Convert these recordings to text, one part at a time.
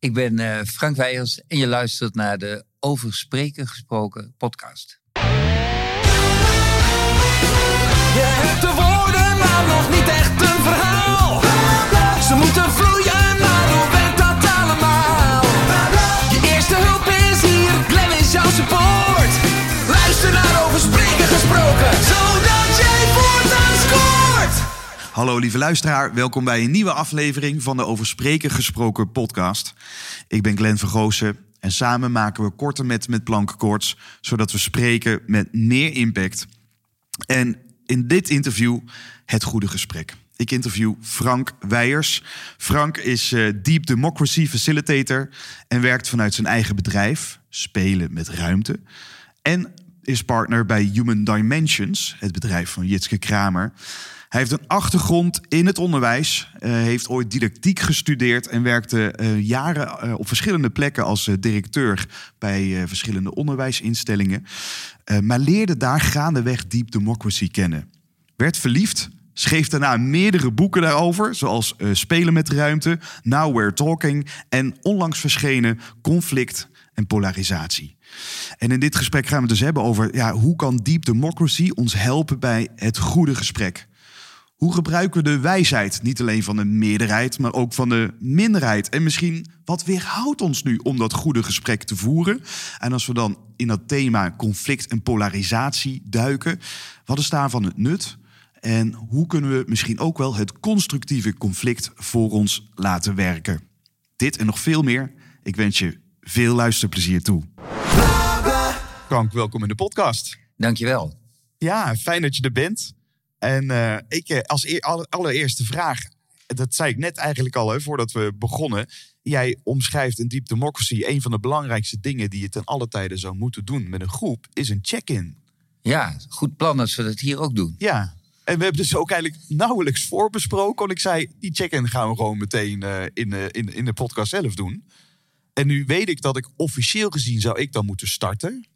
Ik ben uh, Frank Weijers en je luistert naar de Over Spreken Gesproken podcast. Je hebt de woorden, maar nog niet echt een verhaal. Ze moeten vloeien, maar hoe werkt dat allemaal? Je eerste hulp is hier, Glenn is jouw support. Luister naar Over Spreken Gesproken, scoort. Hallo lieve luisteraar, welkom bij een nieuwe aflevering van de Over Spreken Gesproken podcast. Ik ben Glenn Vergoosen en samen maken we korte met met plankenkoorts, zodat we spreken met meer impact. En in dit interview het goede gesprek. Ik interview Frank Weijers. Frank is uh, Deep Democracy Facilitator en werkt vanuit zijn eigen bedrijf, Spelen met Ruimte. En is partner bij Human Dimensions, het bedrijf van Jitske Kramer. Hij heeft een achtergrond in het onderwijs, uh, heeft ooit didactiek gestudeerd en werkte uh, jaren uh, op verschillende plekken als directeur bij verschillende onderwijsinstellingen. maar leerde daar gaandeweg Deep Democracy kennen. Werd verliefd, schreef daarna meerdere boeken daarover, zoals Spelen met ruimte, Now We're Talking en onlangs verschenen Conflict en Polarisatie. En in dit gesprek gaan we het dus hebben over ja, hoe kan Deep Democracy ons helpen bij het goede gesprek. Hoe gebruiken we de wijsheid, niet alleen van de meerderheid, maar ook van de minderheid? En misschien, wat weerhoudt ons nu om dat goede gesprek te voeren? En als we dan in dat thema conflict en polarisatie duiken, wat is daarvan het nut? En hoe kunnen we misschien ook wel het constructieve conflict voor ons laten werken? Dit en nog veel meer. Ik wens je veel luisterplezier toe. Frank, welkom in de podcast. Dankjewel. Ja, fijn dat je er bent. En uh, ik eh, als eer, allereerste vraag, dat zei ik net eigenlijk al hè, voordat we begonnen. Jij omschrijft in Deep Democracy een van de belangrijkste dingen die je ten alle tijden zou moeten doen met een groep, is een check-in. Ja, goed plan dat we dat hier ook doen. Ja, en we hebben dus ook eigenlijk nauwelijks voorbesproken. Want ik zei, die check-in gaan we gewoon meteen uh, in, uh, in, in de podcast zelf doen. En nu weet ik dat ik officieel gezien zou ik dan moeten starten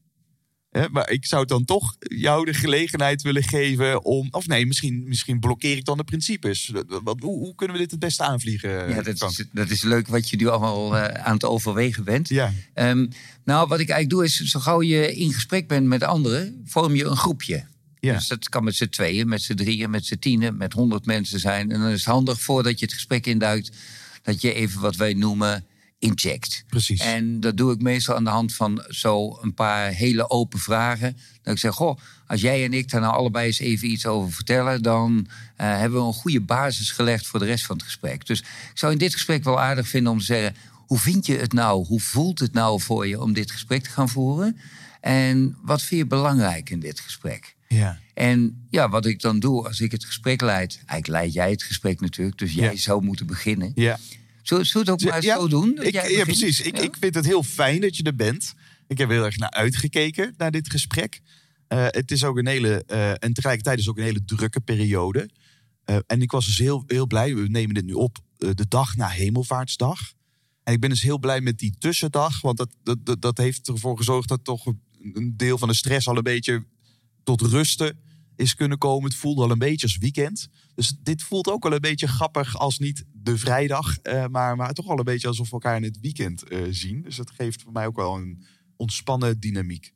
maar ik zou dan toch jou de gelegenheid willen geven om. Of nee, misschien, misschien blokkeer ik dan de principes. Wat, hoe, hoe, kunnen we dit het beste aanvliegen? Ja, dat is, dat is leuk wat je nu allemaal uh, aan het overwegen bent. Ja. Um, nou, wat ik eigenlijk doe is, zo gauw je in gesprek bent met anderen, vorm je een groepje. Ja. Dus dat kan met z'n tweeën, met z'n drieën, met z'n tienen, met honderd mensen zijn. En dan is het handig voordat je het gesprek induikt, dat je even wat wij noemen inject. Precies. En dat doe ik meestal aan de hand van zo een paar hele open vragen. Dat ik zeg, goh, als jij en ik daar nou allebei eens even iets over vertellen... dan uh, hebben we een goede basis gelegd voor de rest van het gesprek. Dus ik zou in dit gesprek wel aardig vinden om te zeggen... hoe vind je het nou? Hoe voelt het nou voor je om dit gesprek te gaan voeren? En wat vind je belangrijk in dit gesprek? Ja. En ja, wat ik dan doe als ik het gesprek leid... eigenlijk leid jij het gesprek natuurlijk, dus jij ja. zou moeten beginnen... Ja. Zullen we het ook maar ja, zo doen? Ik, ja, precies. Ik, ik vind het heel fijn dat je er bent. Ik heb heel erg naar uitgekeken, naar dit gesprek. Uh, het is ook een hele, uh, en tegelijkertijd is ook een hele drukke periode. Uh, en ik was dus heel, heel blij, we nemen dit nu op de dag na Hemelvaartsdag. En ik ben dus heel blij met die tussendag, want dat, dat, dat heeft ervoor gezorgd dat toch een deel van de stress al een beetje tot rusten is kunnen komen. Het voelde al een beetje als weekend. Dus dit voelt ook wel een beetje grappig als niet de vrijdag, uh, maar, maar toch wel een beetje alsof we elkaar in het weekend uh, zien. Dus dat geeft voor mij ook wel een ontspannen dynamiek.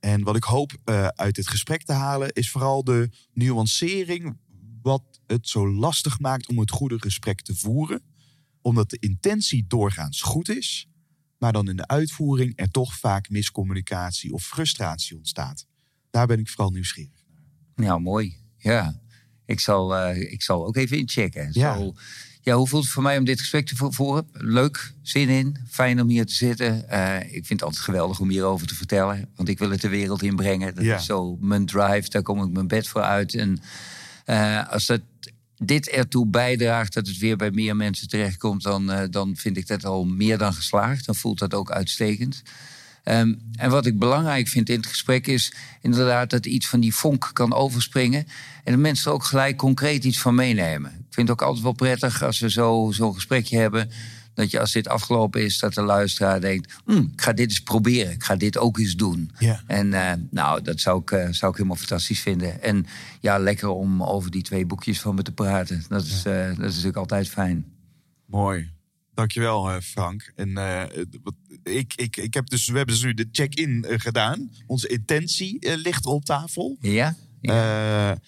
En wat ik hoop uh, uit dit gesprek te halen is vooral de nuancering wat het zo lastig maakt om het goede gesprek te voeren. Omdat de intentie doorgaans goed is, maar dan in de uitvoering er toch vaak miscommunicatie of frustratie ontstaat. Daar ben ik vooral nieuwsgierig naar. Nou, mooi. Ja, ik zal, uh, ik zal ook even inchecken. Ja. Zo, ja, hoe voelt het voor mij om dit gesprek te voeren? Leuk, zin in, fijn om hier te zitten. Uh, ik vind het altijd geweldig om hierover te vertellen. Want ik wil het de wereld inbrengen. Dat ja. is zo mijn drive, daar kom ik mijn bed voor uit. En uh, als dat, dit ertoe bijdraagt dat het weer bij meer mensen terechtkomt... dan, uh, dan vind ik dat al meer dan geslaagd. Dan voelt dat ook uitstekend. Um, en wat ik belangrijk vind in het gesprek is inderdaad dat iets van die vonk kan overspringen. En de mensen er ook gelijk concreet iets van meenemen. Ik vind het ook altijd wel prettig als we zo'n zo gesprekje hebben. Dat je als dit afgelopen is, dat de luisteraar denkt: mm, ik ga dit eens proberen, ik ga dit ook eens doen. Ja. En uh, nou, dat zou ik, uh, zou ik helemaal fantastisch vinden. En ja, lekker om over die twee boekjes van me te praten. Dat is, uh, dat is natuurlijk altijd fijn. Mooi. Dankjewel, Frank. En ik, ik, ik heb dus, we hebben dus nu de check-in uh, gedaan. Onze intentie ligt op tafel. Ja. ja.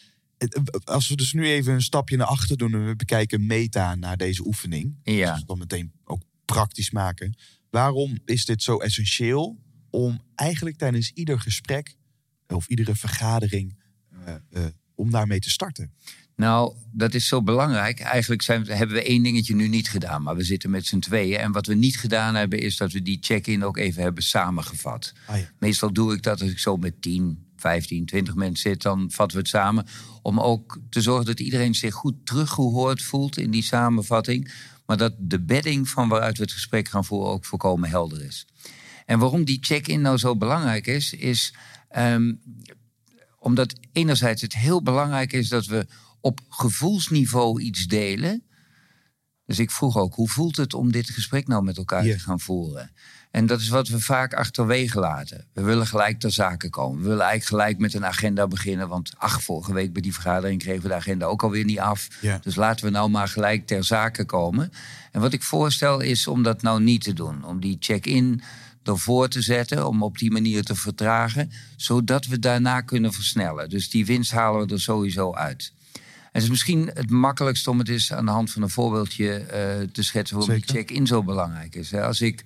als we dus nu even een stapje naar achter doen en we bekijken meta naar deze oefening. Ja. Dus dan meteen ook praktisch maken. Waarom is dit zo essentieel om eigenlijk tijdens ieder gesprek of iedere vergadering om daarmee te starten? Nou, dat is zo belangrijk. Eigenlijk zijn, hebben we één dingetje nu niet gedaan, maar we zitten met z'n tweeën. En wat we niet gedaan hebben, is dat we die check-in ook even hebben samengevat. Ah, ja. Meestal doe ik dat als ik zo met 10, 15, 20 mensen zit, dan vatten we het samen. Om ook te zorgen dat iedereen zich goed teruggehoord voelt in die samenvatting. Maar dat de bedding van waaruit we het gesprek gaan voeren ook volkomen helder is. En waarom die check-in nou zo belangrijk is, is um, omdat enerzijds het heel belangrijk is dat we op gevoelsniveau iets delen. Dus ik vroeg ook, hoe voelt het om dit gesprek nou met elkaar te gaan voeren? En dat is wat we vaak achterwege laten. We willen gelijk ter zake komen. We willen eigenlijk gelijk met een agenda beginnen. Want ach, vorige week bij die vergadering kregen we de agenda ook alweer niet af. Dus laten we nou maar gelijk ter zake komen. En wat ik voorstel is om dat nou niet te doen. Om die check-in ervoor te zetten, om op die manier te vertragen, zodat we daarna kunnen versnellen. Dus die winst halen we er sowieso uit. Het is misschien het makkelijkst om het eens aan de hand van een voorbeeldje uh, te schetsen waarom die check-in zo belangrijk is. Als ik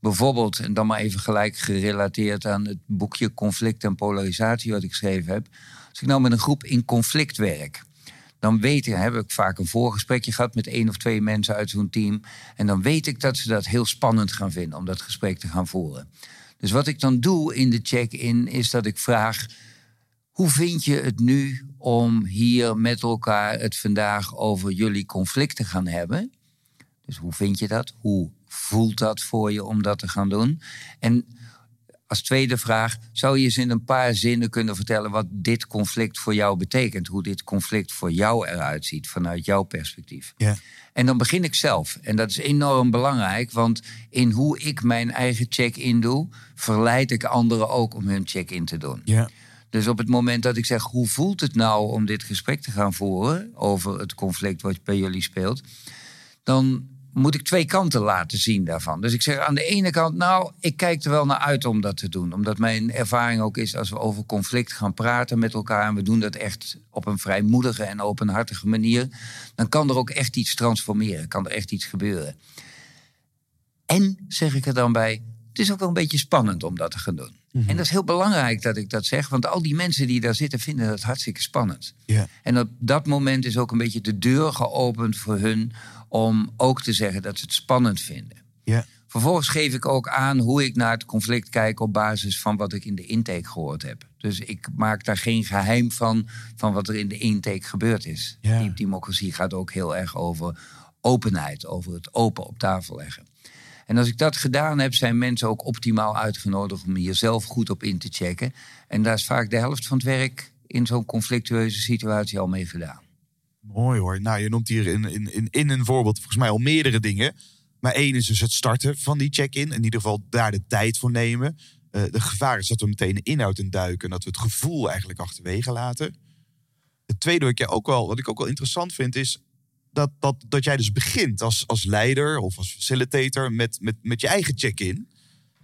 bijvoorbeeld, en dan maar even gelijk gerelateerd aan het boekje Conflict en Polarisatie wat ik geschreven heb. Als ik nou met een groep in conflict werk, dan weet ik, heb ik vaak een voorgesprekje gehad met één of twee mensen uit zo'n team. En dan weet ik dat ze dat heel spannend gaan vinden om dat gesprek te gaan voeren. Dus wat ik dan doe in de check-in is dat ik vraag: hoe vind je het nu om hier met elkaar het vandaag over jullie conflict te gaan hebben? Dus hoe vind je dat? Hoe voelt dat voor je om dat te gaan doen? En als tweede vraag, zou je eens in een paar zinnen kunnen vertellen wat dit conflict voor jou betekent? Hoe dit conflict voor jou eruit ziet vanuit jouw perspectief? Ja. En dan begin ik zelf. En dat is enorm belangrijk, want in hoe ik mijn eigen check-in doe, verleid ik anderen ook om hun check-in te doen. Ja. Dus op het moment dat ik zeg, hoe voelt het nou om dit gesprek te gaan voeren over het conflict wat bij jullie speelt, dan moet ik twee kanten laten zien daarvan. Dus ik zeg aan de ene kant, nou, ik kijk er wel naar uit om dat te doen. Omdat mijn ervaring ook is, als we over conflict gaan praten met elkaar... en we doen dat echt op een vrijmoedige en openhartige manier... dan kan er ook echt iets transformeren, kan er echt iets gebeuren. En, zeg ik er dan bij, het is ook wel een beetje spannend om dat te gaan doen. Mhm. En dat is heel belangrijk dat ik dat zeg, want al die mensen die daar zitten vinden dat hartstikke spannend. Yeah. En op dat moment is ook een beetje de deur geopend voor hun om ook te zeggen dat ze het spannend vinden. Yeah. Vervolgens geef ik ook aan hoe ik naar het conflict kijk op basis van wat ik in de intake gehoord heb. Dus ik maak daar geen geheim van, van wat er in de intake gebeurd is. Yeah. Die democratie gaat ook heel erg over openheid, over het open op tafel leggen. En als ik dat gedaan heb, zijn mensen ook optimaal uitgenodigd om hier zelf goed op in te checken. En daar is vaak de helft van het werk in zo'n conflictueuze situatie al mee gedaan. Mooi hoor. Nou, je noemt hier in, in, in een voorbeeld volgens mij al meerdere dingen. Maar één is dus het starten van die check-in. In ieder geval daar de tijd voor nemen. Uh, de gevaar is dat we meteen de inhoud in duiken. En dat we het gevoel eigenlijk achterwege laten. Het tweede ook wel, wat ik ook wel interessant vind is dat, dat, dat jij dus begint als, als leider of als facilitator met, met, met je eigen check-in.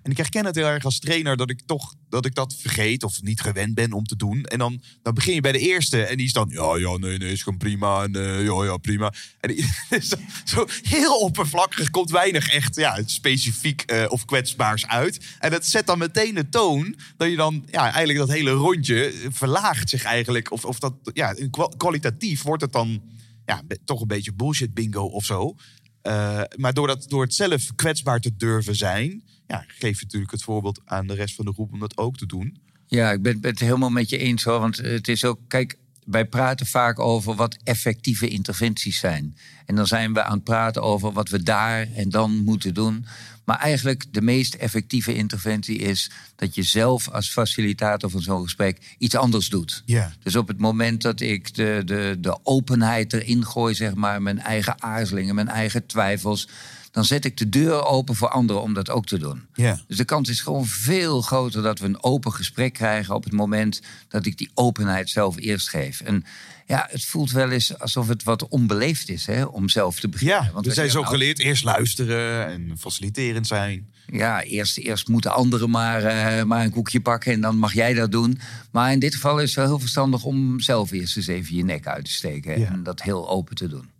En ik herken het heel erg als trainer dat ik toch dat ik dat vergeet of niet gewend ben om te doen. En dan, dan begin je bij de eerste en die is dan, ja, ja, nee, nee, is gewoon prima. En ja, ja, prima. En zo heel oppervlakkig komt weinig echt ja, specifiek uh, of kwetsbaars uit. En dat zet dan meteen de toon dat je dan, ja, eigenlijk dat hele rondje verlaagt zich eigenlijk. Of, of dat, ja, kwalitatief wordt het dan ja, toch een beetje bullshit bingo of zo. Uh, maar door, dat, door het zelf kwetsbaar te durven zijn, ja, geef je natuurlijk het voorbeeld aan de rest van de groep om dat ook te doen. Ja, ik ben, ben het helemaal met je eens hoor. Want het is ook, kijk, wij praten vaak over wat effectieve interventies zijn. En dan zijn we aan het praten over wat we daar en dan moeten doen. Maar eigenlijk de meest effectieve interventie is dat je zelf als facilitator van zo'n gesprek iets anders doet. Ja. Dus op het moment dat ik de, de, de openheid erin gooi, zeg maar, mijn eigen aarzelingen, mijn eigen twijfels dan zet ik de deur open voor anderen om dat ook te doen. Ja. Dus de kans is gewoon veel groter dat we een open gesprek krijgen op het moment dat ik die openheid zelf eerst geef. En ja, het voelt wel eens alsof het wat onbeleefd is hè, om zelf te beginnen. Ja, Want we zij is ook zeggen, geleerd eerst luisteren en faciliterend zijn. ja, eerst, eerst moeten anderen maar, eh, maar een koekje pakken en dan mag jij dat doen. Maar in dit geval is het wel heel verstandig om zelf eerst eens even je nek uit te steken. Ja. En dat heel open te doen.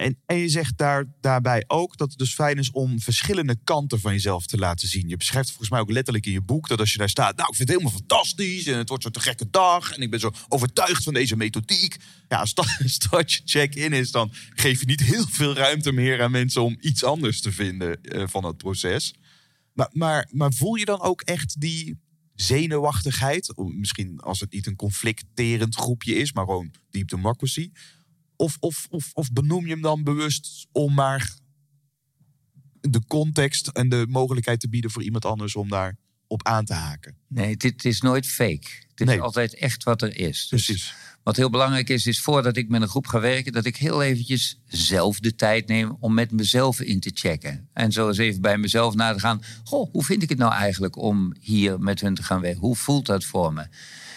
En, en je zegt daar, daarbij ook dat het dus fijn is om verschillende kanten van jezelf te laten zien. Je beschrijft volgens mij ook letterlijk in je boek dat als je daar staat, nou ik vind het helemaal fantastisch en het wordt zo'n te gekke dag en ik ben zo overtuigd van deze methodiek. Ja, als dat, als je check-in is, dan geef je niet heel veel ruimte meer aan mensen om iets anders te vinden eh, van het proces. Maar, maar, maar voel je dan ook echt die zenuwachtigheid? Misschien als het niet een conflicterend groepje is, maar gewoon deep democracy. Of, of, of, of benoem je hem dan bewust om maar de context en de mogelijkheid te bieden voor iemand anders om daar op aan te haken? Nee, dit is nooit fake. Het is altijd echt wat er is. Dus Precies. Wat heel belangrijk is, is voordat ik met een groep ga werken, dat ik heel eventjes zelf de tijd neem om met mezelf in te checken. En zo eens even bij mezelf na te gaan. Goh, hoe vind ik het nou eigenlijk om hier met hun te gaan werken? Hoe voelt dat voor me?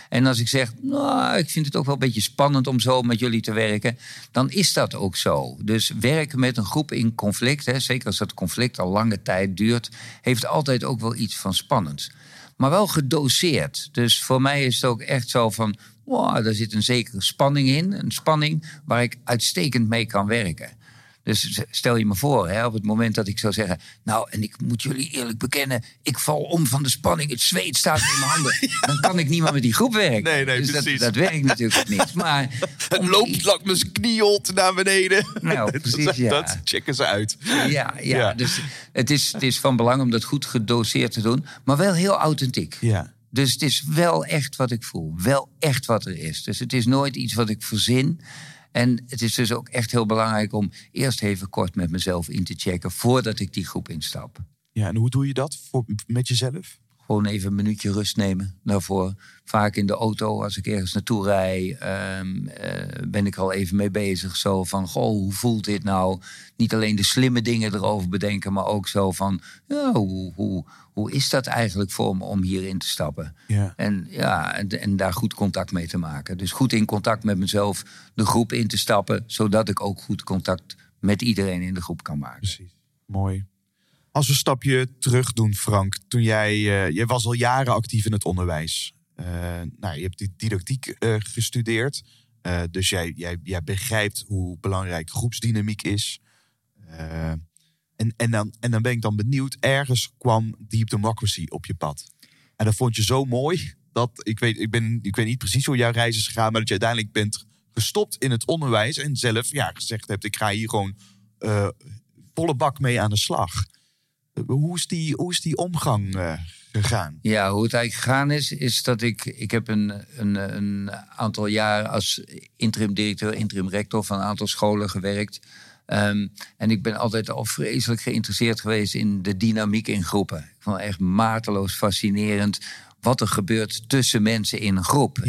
En als ik zeg, nou, ik vind het ook wel een beetje spannend om zo met jullie te werken, dan is dat ook zo. Dus werken met een groep in conflict, hè, zeker als dat conflict al lange tijd duurt, heeft altijd ook wel iets van spannends. Maar wel gedoseerd. Dus voor mij is het ook echt zo van, wow, daar zit een zekere spanning in. Een spanning waar ik uitstekend mee kan werken. Dus stel je me voor, hè, op het moment dat ik zou zeggen... nou, en ik moet jullie eerlijk bekennen... ik val om van de spanning, het zweet staat in mijn handen... dan kan ik niet meer met die groep werken. Nee, nee, dus precies. dat werkt natuurlijk niet. Maar Het loopt langs mijn knieholt naar beneden. Nou, Dat- precies, ja. Dat checken ze uit. Ja, ja, Ja. dus het is, het is van belang om dat goed gedoseerd te doen... maar wel heel authentiek. Ja. Dus het is wel echt wat ik voel. Wel echt wat er is. Dus het is nooit iets wat ik verzin. En het is dus ook echt heel belangrijk om eerst even kort met mezelf in te checken voordat ik die groep instap. ja, en hoe doe je dat voor, met jezelf? Gewoon even een minuutje rust nemen daarvoor. Vaak in de auto, als ik ergens naartoe rij, ehm, eh, ben ik al even mee bezig. Zo van, goh, hoe voelt dit nou? Niet alleen de slimme dingen erover bedenken, maar ook zo van, ja, hoe, hoe, hoe is dat eigenlijk voor me om hierin te stappen? Ja. En, ja, en, en daar goed contact mee te maken. Dus goed in contact met mezelf de groep in te stappen, zodat ik ook goed contact met iedereen in de groep kan maken. Precies. Mooi. Als we een stapje terug doen, Frank. Toen jij, eh, jij was al jaren actief in het onderwijs. Eh, nou, je hebt didactiek eh, gestudeerd. Dus jij, jij, jij begrijpt hoe belangrijk groepsdynamiek is. En, en, dan, en dan ben ik dan benieuwd. Ergens kwam Deep Democracy op je pad. En dat vond je zo mooi. Dat, ik, weet, ik, ben, ik weet niet precies hoe jouw reis is gegaan. Maar dat je uiteindelijk bent gestopt in het onderwijs. En zelf ja, gezegd hebt, ik ga hier gewoon volle bak mee aan de slag. Hoe is die, hoe is die omgang eh, gegaan? Ja, hoe het eigenlijk gegaan is, is dat ik... Ik heb een, een, een aantal jaar als interim directeur, interim rector van een aantal scholen gewerkt. Ehm, en ik ben altijd al vreselijk geïnteresseerd geweest in de dynamiek in groepen. Ik vond het echt mateloos fascinerend wat er gebeurt tussen mensen in een groep.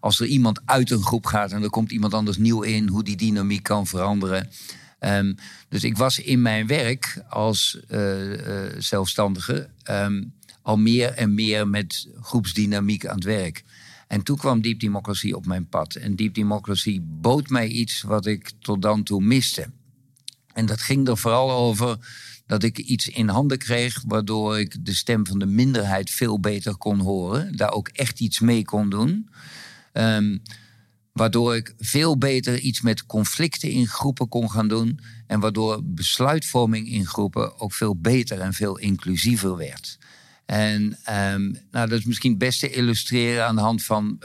Als er iemand uit een groep gaat en er komt iemand anders nieuw in, hoe die dynamiek kan veranderen. Ehm, dus ik was in mijn werk als eh, eh, zelfstandige ehm, al meer en meer met groepsdynamiek aan het werk. En toen kwam Deep Democracy op mijn pad. En Deep Democracy bood mij iets wat ik tot dan toe miste. En dat ging er vooral over dat ik iets in handen kreeg... waardoor ik de stem van de minderheid veel beter kon horen. Daar ook echt iets mee kon doen. Ehm, waardoor ik veel beter iets met conflicten in groepen kon gaan doen. En waardoor besluitvorming in groepen ook veel beter en veel inclusiever werd. En ehm, nou, dat is misschien het beste illustreren aan de hand van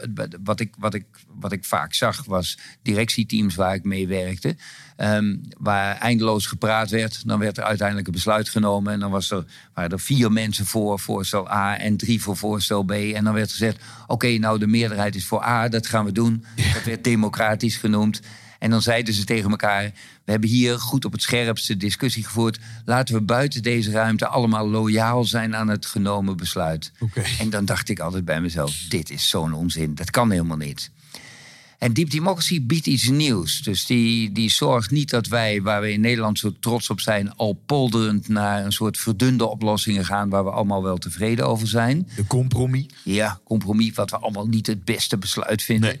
wat ik, wat, ik, wat ik vaak zag, was directieteams waar ik mee werkte. ehm, waar eindeloos gepraat werd. Dan werd er uiteindelijk een besluit genomen. En dan was er, waren er vier mensen voor voorstel A en drie voor voorstel B. En dan werd gezegd: oké, nou de meerderheid is voor A, dat gaan we doen. Dat werd democratisch genoemd. En dan zeiden ze tegen elkaar: We hebben hier goed op het scherpste discussie gevoerd. Laten we buiten deze ruimte allemaal loyaal zijn aan het genomen besluit. En dan dacht ik altijd bij mezelf: Dit is zo'n onzin. Dat kan helemaal niet. En Deep Democracy biedt iets nieuws. Dus die, die zorgt niet dat wij, waar we in Nederland zo trots op zijn, al polderend naar een soort verdunde oplossingen gaan waar we allemaal wel tevreden over zijn. De compromis. Ja, compromis, wat we allemaal niet het beste besluit vinden.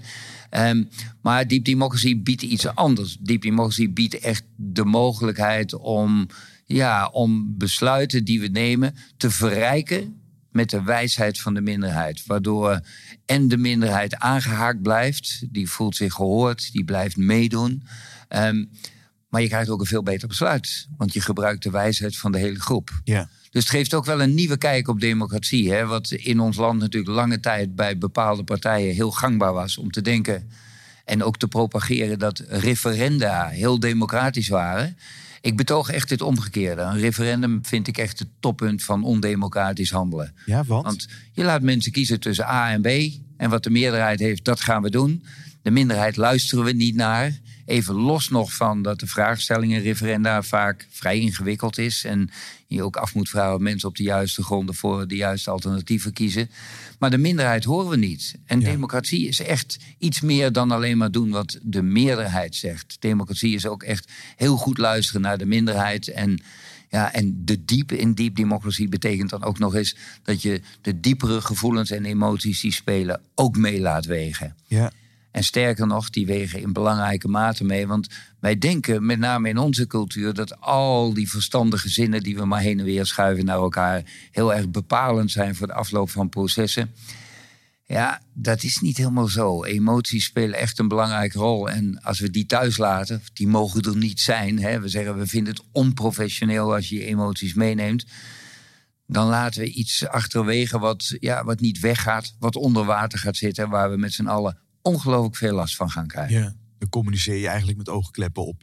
Ehm, maar Deep Democracy biedt iets anders. Deep Democracy biedt echt de mogelijkheid om, ja, om besluiten die we nemen te verrijken met de wijsheid van de minderheid. Waardoor en de minderheid aangehaakt blijft, die voelt zich gehoord, die blijft meedoen. Ehm, maar je krijgt ook een veel beter besluit, want je gebruikt de wijsheid van de hele groep. Ja. Dus het geeft ook wel een nieuwe kijk op democratie. Hè? Wat in ons land natuurlijk lange tijd bij bepaalde partijen heel gangbaar was om te denken. En ook te propageren dat referenda heel democratisch waren. Ik betoog echt het omgekeerde. Een referendum vind ik echt het toppunt van ondemocratisch handelen. Ja, want? Want je laat mensen kiezen tussen A en B. En wat de meerderheid heeft, dat gaan we doen. De minderheid luisteren we niet naar. Even los nog van dat de vraagstelling in referenda vaak vrij ingewikkeld is. En je ook af moet vragen of mensen op de juiste gronden voor de juiste alternatieven kiezen. Maar de minderheid horen we niet. En democratie is echt iets meer dan alleen maar doen wat de meerderheid zegt. Democratie is ook echt heel goed luisteren naar de minderheid. En, ja, en de diepe in diep democratie betekent dan ook nog eens dat je de diepere gevoelens en emoties die spelen ook mee laat wegen. Ja. En sterker nog, die wegen in belangrijke mate mee. Want wij denken, met name in onze cultuur, dat al die verstandige zinnen die we maar heen en weer schuiven naar elkaar, heel erg bepalend zijn voor de afloop van processen. Ja, dat is niet helemaal zo. Emoties spelen echt een belangrijke rol. En als we die thuis laten, die mogen er niet zijn. Hè, we zeggen, we vinden het onprofessioneel als je je emoties meeneemt. Dan laten we iets achterwege wat, ja, wat niet weggaat, wat onder water gaat zitten, waar we met z'n allen ongelooflijk veel last van gaan krijgen. ja. Dan communiceer je eigenlijk met oogkleppen op.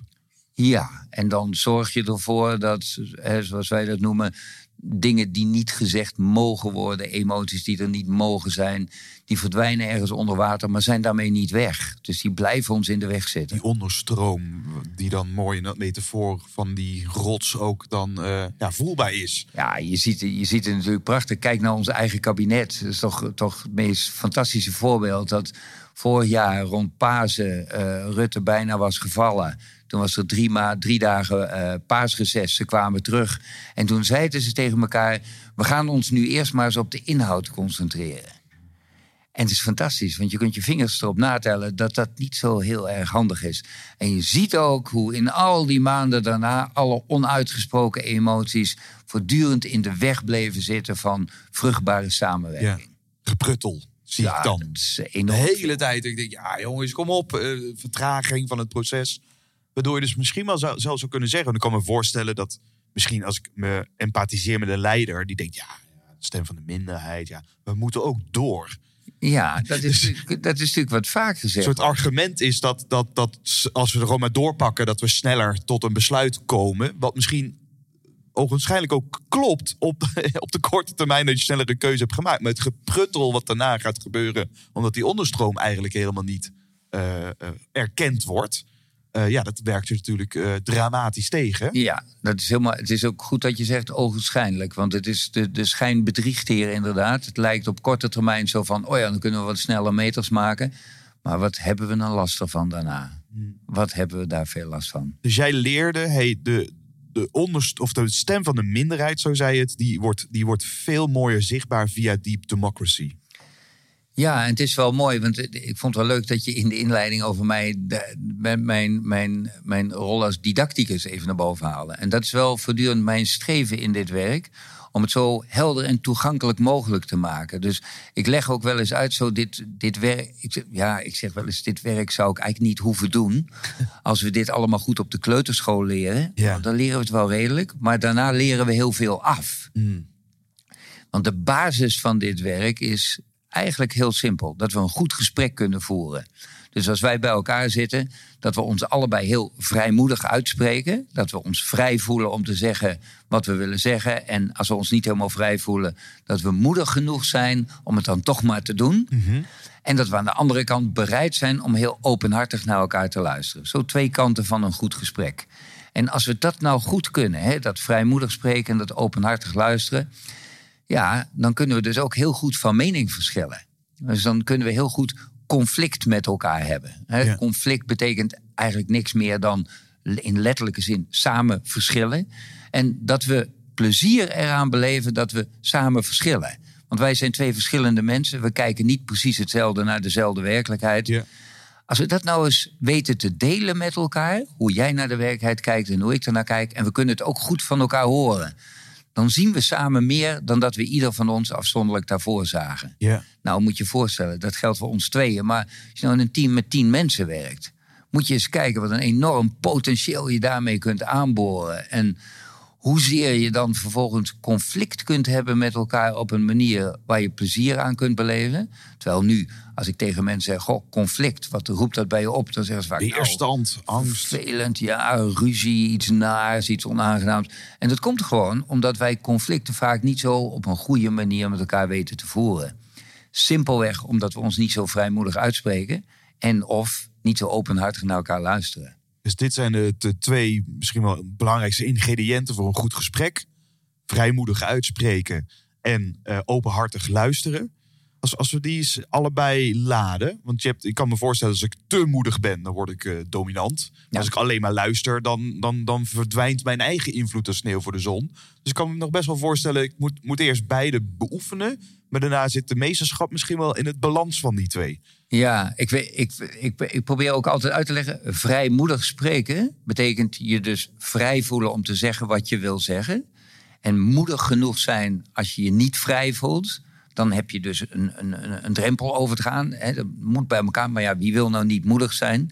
Ja, en dan zorg je ervoor dat, hè, zoals wij dat noemen, dingen die niet gezegd mogen worden, emoties die er niet mogen zijn, die verdwijnen ergens onder water, maar zijn daarmee niet weg. Dus die blijven ons in de weg zitten. Die onderstroom, die dan mooi in dat metafoor van die rots ook dan eh, ja, voelbaar is. Ja, je ziet, je ziet het natuurlijk prachtig. Kijk naar ons eigen kabinet. Dat is toch, toch het meest fantastische voorbeeld dat vorig jaar rond Pasen eh, Rutte bijna was gevallen. Toen was er drie, ma drie dagen uh, paasreces. Ze kwamen terug. En toen zeiden ze tegen elkaar... we gaan ons nu eerst maar eens op de inhoud concentreren. En het is fantastisch, want je kunt je vingers erop natellen... dat dat niet zo heel erg handig is. En je ziet ook hoe in al die maanden daarna... alle onuitgesproken emoties voortdurend in de weg bleven zitten... van vruchtbare samenwerking. Gepruttel, zie Ja, ik dan. De hele tijd. Ik denk, ja jongens, kom op. eh, vertraging van het proces. Waardoor je dus misschien wel zou, zelfs zou kunnen zeggen... en ik kan me voorstellen dat misschien als ik me empathiseer met de leider... die denkt, ja, stem van de minderheid, ja, we moeten ook door. Ja, dat is, natuurlijk- dat is natuurlijk wat vaak Een gezegd. soort argument is dat, dat, dat als we er gewoon maar doorpakken... dat we sneller tot een besluit komen. Wat misschien ogenschijnlijk ook klopt op, op de korte termijn... dat je sneller een keuze hebt gemaakt. Maar het gepruttel wat daarna gaat gebeuren... omdat die onderstroom eigenlijk helemaal niet eh, eh, erkend wordt... eh, ja, dat werkt je natuurlijk dramatisch tegen. Ja, dat is helemaal, het is ook goed dat je zegt ogenschijnlijk. Want het is de, de schijn bedriegt hier inderdaad. Het lijkt op korte termijn zo van... oh ja, dan kunnen we wat sneller meters maken. Maar wat hebben we dan last ervan daarna? Wat hebben we daar veel last van? Dus jij leerde, hey, de, de, onderst of de stem van de minderheid, zo zei het... die wordt, die wordt veel mooier zichtbaar via deep democracy. Ja, en het is wel mooi, want ik vond het wel leuk dat je in de inleiding over mij de- mijn, mijn, mijn rol als didacticus even naar boven haalde. En dat is wel voortdurend mijn streven in dit werk, om het zo helder en toegankelijk mogelijk te maken. Dus ik leg ook wel eens uit, zo dit, dit werk, ik, zeg- ja, ik zeg wel eens, dit werk zou ik eigenlijk niet hoeven doen, als we dit allemaal goed op de kleuterschool leren. Ja. Dan leren we het wel redelijk, maar daarna leren we heel veel af. Want de basis van dit werk is eigenlijk heel simpel. Dat we een goed gesprek kunnen voeren. Dus als wij bij elkaar zitten, dat we ons allebei heel vrijmoedig uitspreken. Dat we ons vrij voelen om te zeggen wat we willen zeggen. En als we ons niet helemaal vrij voelen, dat we moedig genoeg zijn om het dan toch maar te doen. En dat we aan de andere kant bereid zijn om heel openhartig naar elkaar te luisteren. Zo twee kanten van een goed gesprek. En als we dat nou goed kunnen, hè, dat vrijmoedig spreken en dat openhartig luisteren, ja, dan kunnen we dus ook heel goed van mening verschillen. Dus dan kunnen we heel goed conflict met elkaar hebben. Conflict betekent eigenlijk niks meer dan in letterlijke zin samen verschillen. En dat we plezier eraan beleven dat we samen verschillen. Want wij zijn twee verschillende mensen. We kijken niet precies hetzelfde naar dezelfde werkelijkheid. Ja. Als we dat nou eens weten te delen met elkaar, hoe jij naar de werkelijkheid kijkt en hoe ik ernaar kijk, en we kunnen het ook goed van elkaar horen, dan zien we samen meer dan dat we ieder van ons afzonderlijk daarvoor zagen. Ja. Nou, moet je je voorstellen, dat geldt voor ons tweeën. Maar als je nou in een team met tien mensen werkt, moet je eens kijken wat een enorm potentieel je daarmee kunt aanboren. En hoezeer je dan vervolgens conflict kunt hebben met elkaar op een manier waar je plezier aan kunt beleven. Terwijl nu, als ik tegen mensen zeg, goh, conflict, wat roept dat bij je op? Dan zeggen ze vaak, nou, Weerstand, angst. Vervelend, ja, ruzie, iets naars, iets onaangenaams. En dat komt gewoon omdat wij conflicten vaak niet zo op een goede manier met elkaar weten te voeren. Simpelweg omdat we ons niet zo vrijmoedig uitspreken en of niet zo openhartig naar elkaar luisteren. Dus dit zijn de, twee misschien wel belangrijkste ingrediënten voor een goed gesprek. Vrijmoedig uitspreken en eh, openhartig luisteren. Als, als we die eens allebei laden. Want je hebt, ik kan me voorstellen, als ik te moedig ben, dan word ik eh, dominant. Ja. Als ik alleen maar luister, dan, dan, dan verdwijnt mijn eigen invloed als sneeuw voor de zon. Dus ik kan me nog best wel voorstellen, ik moet, moet eerst beide beoefenen. Maar daarna zit de meesterschap misschien wel in het balans van die twee. Ja, ik, weet, ik, ik, ik probeer ook altijd uit te leggen. Vrijmoedig spreken betekent je dus vrij voelen om te zeggen wat je wil zeggen. En moedig genoeg zijn als je je niet vrij voelt. Dan heb je dus een, een, een drempel over te gaan. Hè, dat moet bij elkaar. Maar ja, wie wil nou niet moedig zijn?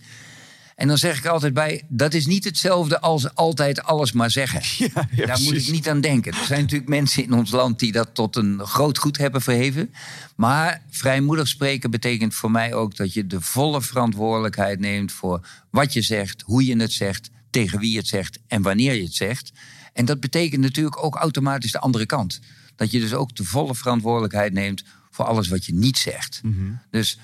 En dan zeg ik altijd bij, dat is niet hetzelfde als altijd alles maar zeggen. Daar moet ik niet aan denken. Er zijn natuurlijk mensen in ons land die dat tot een groot goed hebben verheven. Maar vrijmoedig spreken betekent voor mij ook dat je de volle verantwoordelijkheid neemt voor wat je zegt, hoe je het zegt, tegen wie je het zegt en wanneer je het zegt. En dat betekent natuurlijk ook automatisch de andere kant. Dat je dus ook de volle verantwoordelijkheid neemt voor alles wat je niet zegt. Dus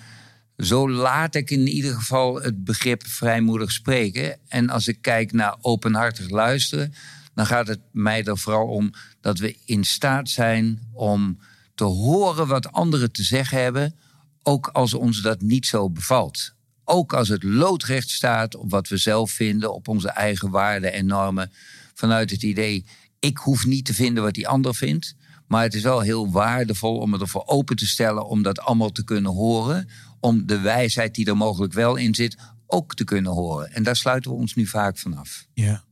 zo laat ik in ieder geval het begrip vrijmoedig spreken. En als ik kijk naar openhartig luisteren, dan gaat het mij er vooral om dat we in staat zijn om te horen wat anderen te zeggen hebben, ook als ons dat niet zo bevalt. Ook als het loodrecht staat op wat we zelf vinden, op onze eigen waarden en normen. Vanuit het idee, ik hoef niet te vinden wat die ander vindt. Maar het is wel heel waardevol om het ervoor open te stellen om dat allemaal te kunnen horen. Om de wijsheid die er mogelijk wel in zit ook te kunnen horen. En daar sluiten we ons nu vaak vanaf. Ja.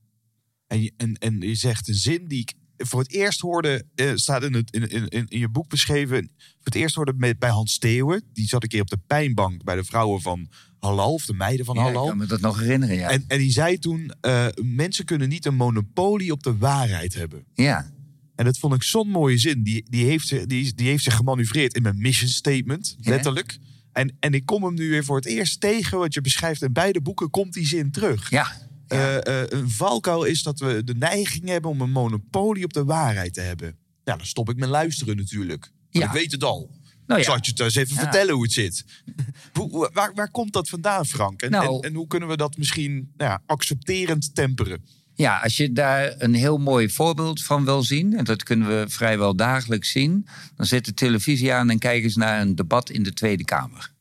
En je, en, en je zegt een zin die ik voor het eerst hoorde, eh, staat in, het, in, in, in je boek beschreven. Voor het eerst hoorde met, bij Hans Steeuwen. Die zat een keer op de pijnbank bij de vrouwen van Halal, of de meiden van Ja, ik kan me dat nog herinneren, ja. En, en die zei toen, eh, mensen kunnen niet een monopolie op de waarheid hebben. ja. En dat vond ik zo'n mooie zin. Die, die, heeft, die, die heeft zich gemanoeuvreerd in mijn mission statement, Ja. letterlijk. En, en ik kom hem nu weer voor het eerst tegen, wat je beschrijft. In beide boeken komt die zin terug. Ja. ja. Eh, eh, een valkuil is dat we de neiging hebben om een monopolie op de waarheid te hebben. Ja, dan stop ik met luisteren natuurlijk. Ja. Ik weet het al. Nou ja. zal het je thuis even Ja. vertellen hoe het zit. hoe- waar, waar komt dat vandaan, Frank? En, Nou- en, en hoe kunnen we dat misschien nou ja, accepterend temperen? Ja, als je daar een heel mooi voorbeeld van wil zien, en dat kunnen we vrijwel dagelijks zien, dan zet de televisie aan en kijk eens naar een debat in de Tweede Kamer.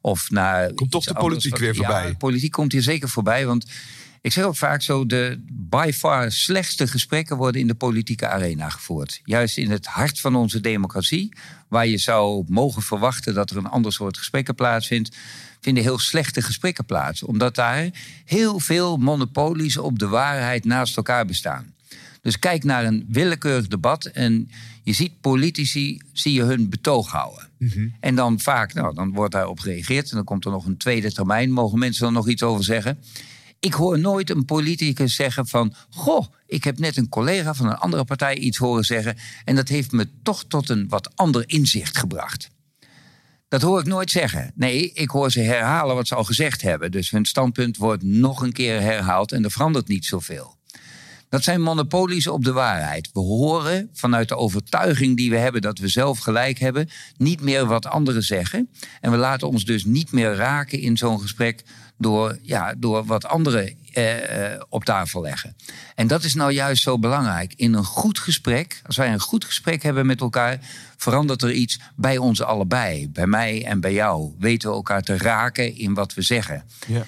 Of naar Komt toch de politiek wat- weer voorbij? Ja, de politiek komt hier zeker voorbij, want ik zeg ook vaak zo, de by far slechtste gesprekken worden in de politieke arena gevoerd. Juist in het hart van onze democratie, waar je zou mogen verwachten dat er een ander soort gesprekken plaatsvindt, vinden heel slechte gesprekken plaats. Omdat daar heel veel monopolies op de waarheid naast elkaar bestaan. Dus kijk naar een willekeurig debat en je ziet politici, zie je hun betoog houden. En dan vaak, nou, dan wordt daarop gereageerd en dan komt er nog een tweede termijn. Mogen mensen er nog iets over zeggen? Ik hoor nooit een politicus zeggen van... goh, ik heb net een collega van een andere partij iets horen zeggen... en dat heeft me toch tot een wat ander inzicht gebracht. Dat hoor ik nooit zeggen. Nee, ik hoor ze herhalen wat ze al gezegd hebben. Dus hun standpunt wordt nog een keer herhaald en er verandert niet zoveel. Dat zijn monopolies op de waarheid. We horen vanuit de overtuiging die we hebben dat we zelf gelijk hebben, niet meer wat anderen zeggen. En we laten ons dus niet meer raken in zo'n gesprek door, ja, door wat anderen eh, eh, op tafel leggen. En dat is nou juist zo belangrijk. In een goed gesprek, als wij een goed gesprek hebben met elkaar, verandert er iets bij ons allebei. Bij mij en bij jou. Weten we elkaar te raken in wat we zeggen. Ja.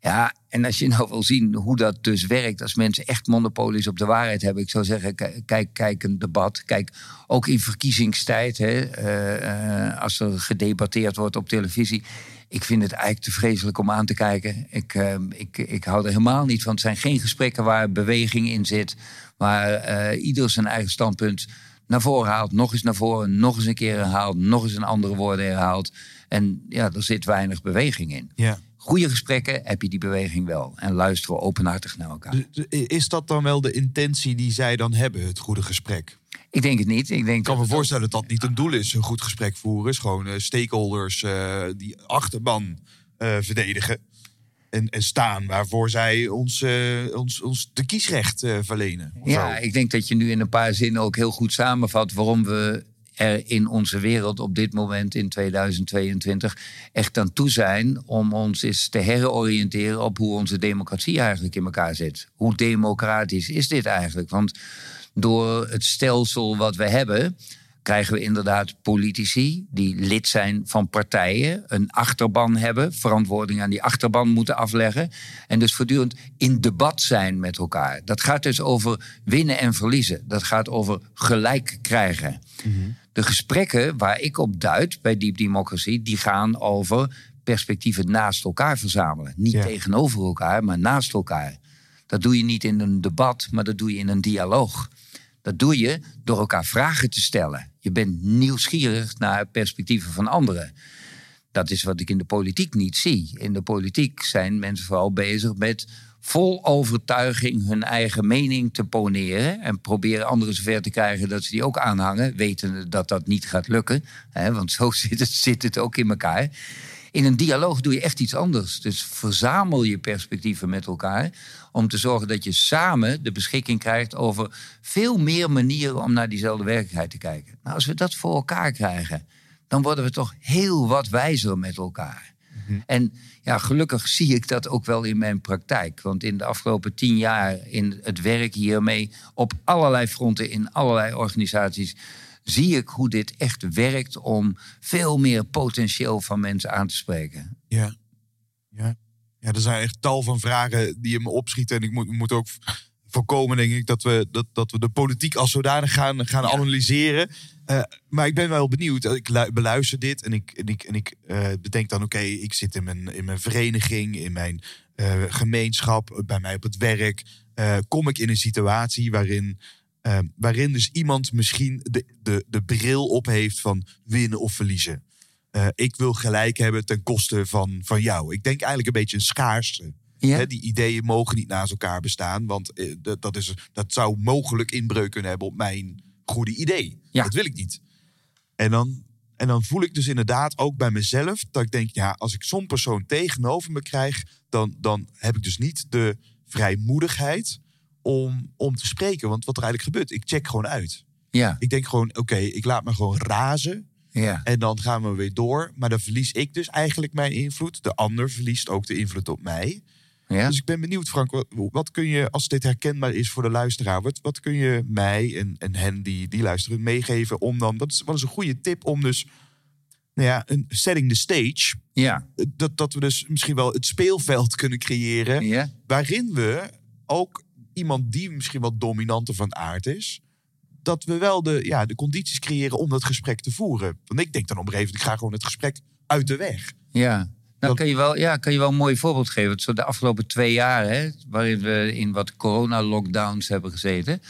Ja, en als je nou wil zien hoe dat dus werkt, als mensen echt monopolies op de waarheid hebben, ik zou zeggen, kijk, kijk een debat. Kijk, ook in verkiezingstijd, hè, eh, eh, als er gedebatteerd wordt op televisie. Ik vind het eigenlijk te vreselijk om aan te kijken. Ik, eh, ik, ik hou er helemaal niet van. Het zijn geen gesprekken waar beweging in zit, waar eh, ieder zijn eigen standpunt naar voren haalt, nog eens naar voren, nog eens een keer herhaalt, nog eens een andere woorden herhaalt. En ja, er zit weinig beweging in. Ja. Goede gesprekken heb je die beweging wel. En luisteren openhartig naar elkaar. Dus, eh, Is dat dan wel de intentie die zij dan hebben, het goede gesprek? Ik denk het niet. Ik, denk Ik kan me dat het voorstellen dat dat niet een doel is, een goed gesprek voeren. Is gewoon eh, stakeholders eh, die achterban eh, verdedigen. En, en staan waarvoor zij ons, ons, ons de kiesrecht eh, verlenen. Ja, zo. ik denk dat je nu in een paar zinnen ook heel goed samenvat waarom we er in onze wereld op dit moment in 2022 echt aan toe zijn om ons eens te heroriënteren op hoe onze democratie eigenlijk in elkaar zit. Hoe democratisch is dit eigenlijk? Want door het stelsel wat we hebben, krijgen we inderdaad politici die lid zijn van partijen, een achterban hebben, verantwoording aan die achterban moeten afleggen en dus voortdurend in debat zijn met elkaar. Dat gaat dus over winnen en verliezen. Dat gaat over gelijk krijgen. De gesprekken waar ik op duid bij Deep Democracy, die gaan over perspectieven naast elkaar verzamelen. Niet Ja. tegenover elkaar, maar naast elkaar. Dat doe je niet in een debat, maar dat doe je in een dialoog. Dat doe je door elkaar vragen te stellen. Je bent nieuwsgierig naar perspectieven van anderen. Dat is wat ik in de politiek niet zie. In de politiek zijn mensen vooral bezig met vol overtuiging hun eigen mening te poneren. En proberen anderen zover te krijgen dat ze die ook aanhangen. Wetende dat dat niet gaat lukken. Want zo zit het, zit het ook in elkaar. In een dialoog doe je echt iets anders. Dus verzamel je perspectieven met elkaar. Om te zorgen dat je samen de beschikking krijgt over veel meer manieren om naar diezelfde werkelijkheid te kijken. Nou, als we dat voor elkaar krijgen, dan worden we toch heel wat wijzer met elkaar. En ja, gelukkig zie ik dat ook wel in mijn praktijk. Want in de afgelopen tien jaar in het werk hiermee op allerlei fronten, in allerlei organisaties, zie ik hoe dit echt werkt om veel meer potentieel van mensen aan te spreken. Ja. ja. Ja, er zijn echt tal van vragen die je me opschieten. En ik moet, moet ook voorkomen, denk ik, dat we, dat, dat we de politiek als zodanig gaan, gaan analyseren. Eh, maar ik ben wel benieuwd. Ik lu- beluister dit en ik, en ik, en ik eh, bedenk dan: oké, ik zit in mijn, in mijn vereniging, in mijn eh, gemeenschap, bij mij op het werk. kom ik in een situatie waarin, waarin dus iemand misschien de, de, de bril op heeft van winnen of verliezen. Eh, ik wil gelijk hebben ten koste van, van jou. Ik denk eigenlijk een beetje een schaarste. Ja. Die ideeën mogen niet naast elkaar bestaan. Want eh, dat, dat, is, dat zou mogelijk inbreuk kunnen hebben op mijn goede idee. Ja. Dat wil ik niet. En dan, en dan voel ik dus inderdaad ook bij mezelf dat ik denk, ja, als ik zo'n persoon tegenover me krijg, dan, dan heb ik dus niet de vrijmoedigheid om, om te spreken. Want wat er eigenlijk gebeurt, ik check gewoon uit. Ja, Ik denk gewoon, oké, ik laat me gewoon razen. Ja. En dan gaan we weer door. Maar dan verlies ik dus eigenlijk mijn invloed. De ander verliest ook de invloed op mij. ja. Dus ik ben benieuwd, Frank, wat, wat kun je, als dit herkenbaar is voor de luisteraar, wat, wat kun je mij en, en hen die, die luisteren meegeven om dan, wat is, wat is een goede tip om dus, nou ja, een setting the stage, ja. dat, dat we dus misschien wel het speelveld kunnen creëren, ja. waarin we ook iemand die misschien wat dominanter van aard is, dat we wel de, ja, de condities creëren om dat gesprek te voeren. Want ik denk dan op een gegeven moment, ik ga gewoon het gesprek uit de weg. Ja. Nou, kan je, wel, ja, kan je wel een mooi voorbeeld geven. Zo de afgelopen twee jaar, hè, waarin we in wat corona-lockdowns hebben gezeten,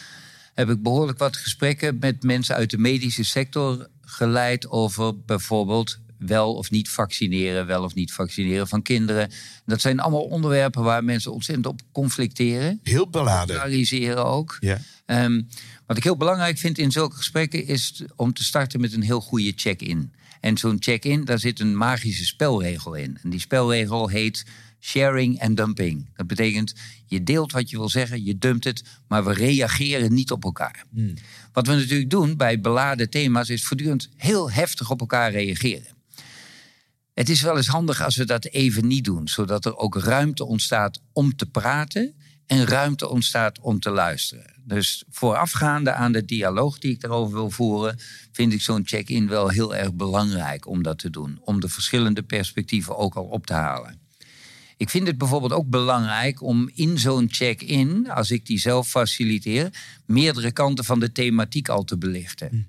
heb ik behoorlijk wat gesprekken met mensen uit de medische sector geleid over bijvoorbeeld wel of niet vaccineren, wel of niet vaccineren van kinderen. Dat zijn allemaal onderwerpen waar mensen ontzettend op conflicteren, Heel beladen. polariseren ook. Ja. Ehm, wat ik heel belangrijk vind in zulke gesprekken is om te starten met een heel goede check-in. En zo'n check-in, daar zit een magische spelregel in. En die spelregel heet sharing en dumping. Dat betekent, je deelt wat je wil zeggen, je dumpt het, maar we reageren niet op elkaar. Wat we natuurlijk doen bij beladen thema's is voortdurend heel heftig op elkaar reageren. Het is wel eens handig als we dat even niet doen, zodat er ook ruimte ontstaat om te praten en ruimte ontstaat om te luisteren. Dus voorafgaande aan de dialoog die ik daarover wil voeren, vind ik zo'n check-in wel heel erg belangrijk om dat te doen. Om de verschillende perspectieven ook al op te halen. Ik vind het bijvoorbeeld ook belangrijk om in zo'n check-in, als ik die zelf faciliteer, meerdere kanten van de thematiek al te belichten.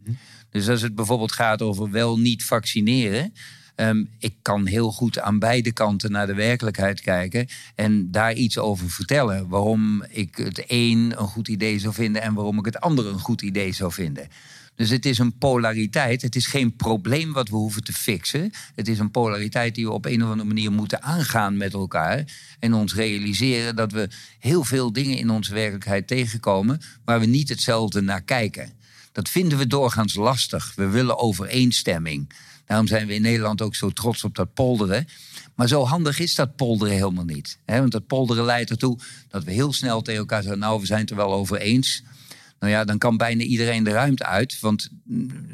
Dus als het bijvoorbeeld gaat over wel niet vaccineren. Um, ik kan heel goed aan beide kanten naar de werkelijkheid kijken en daar iets over vertellen. Waarom ik het een een goed idee zou vinden en waarom ik het andere een goed idee zou vinden. Dus het is een polariteit. Het is geen probleem wat we hoeven te fixen. Het is een polariteit die we op een of andere manier moeten aangaan met elkaar. En ons realiseren dat we heel veel dingen in onze werkelijkheid tegenkomen waar we niet hetzelfde naar kijken. Dat vinden we doorgaans lastig. We willen overeenstemming. Daarom zijn we in Nederland ook zo trots op dat polderen. Maar zo handig is dat polderen helemaal niet. Want dat polderen leidt ertoe dat we heel snel tegen elkaar zeggen: Nou, we zijn het er wel over eens. Nou ja, dan kan bijna iedereen de ruimte uit, want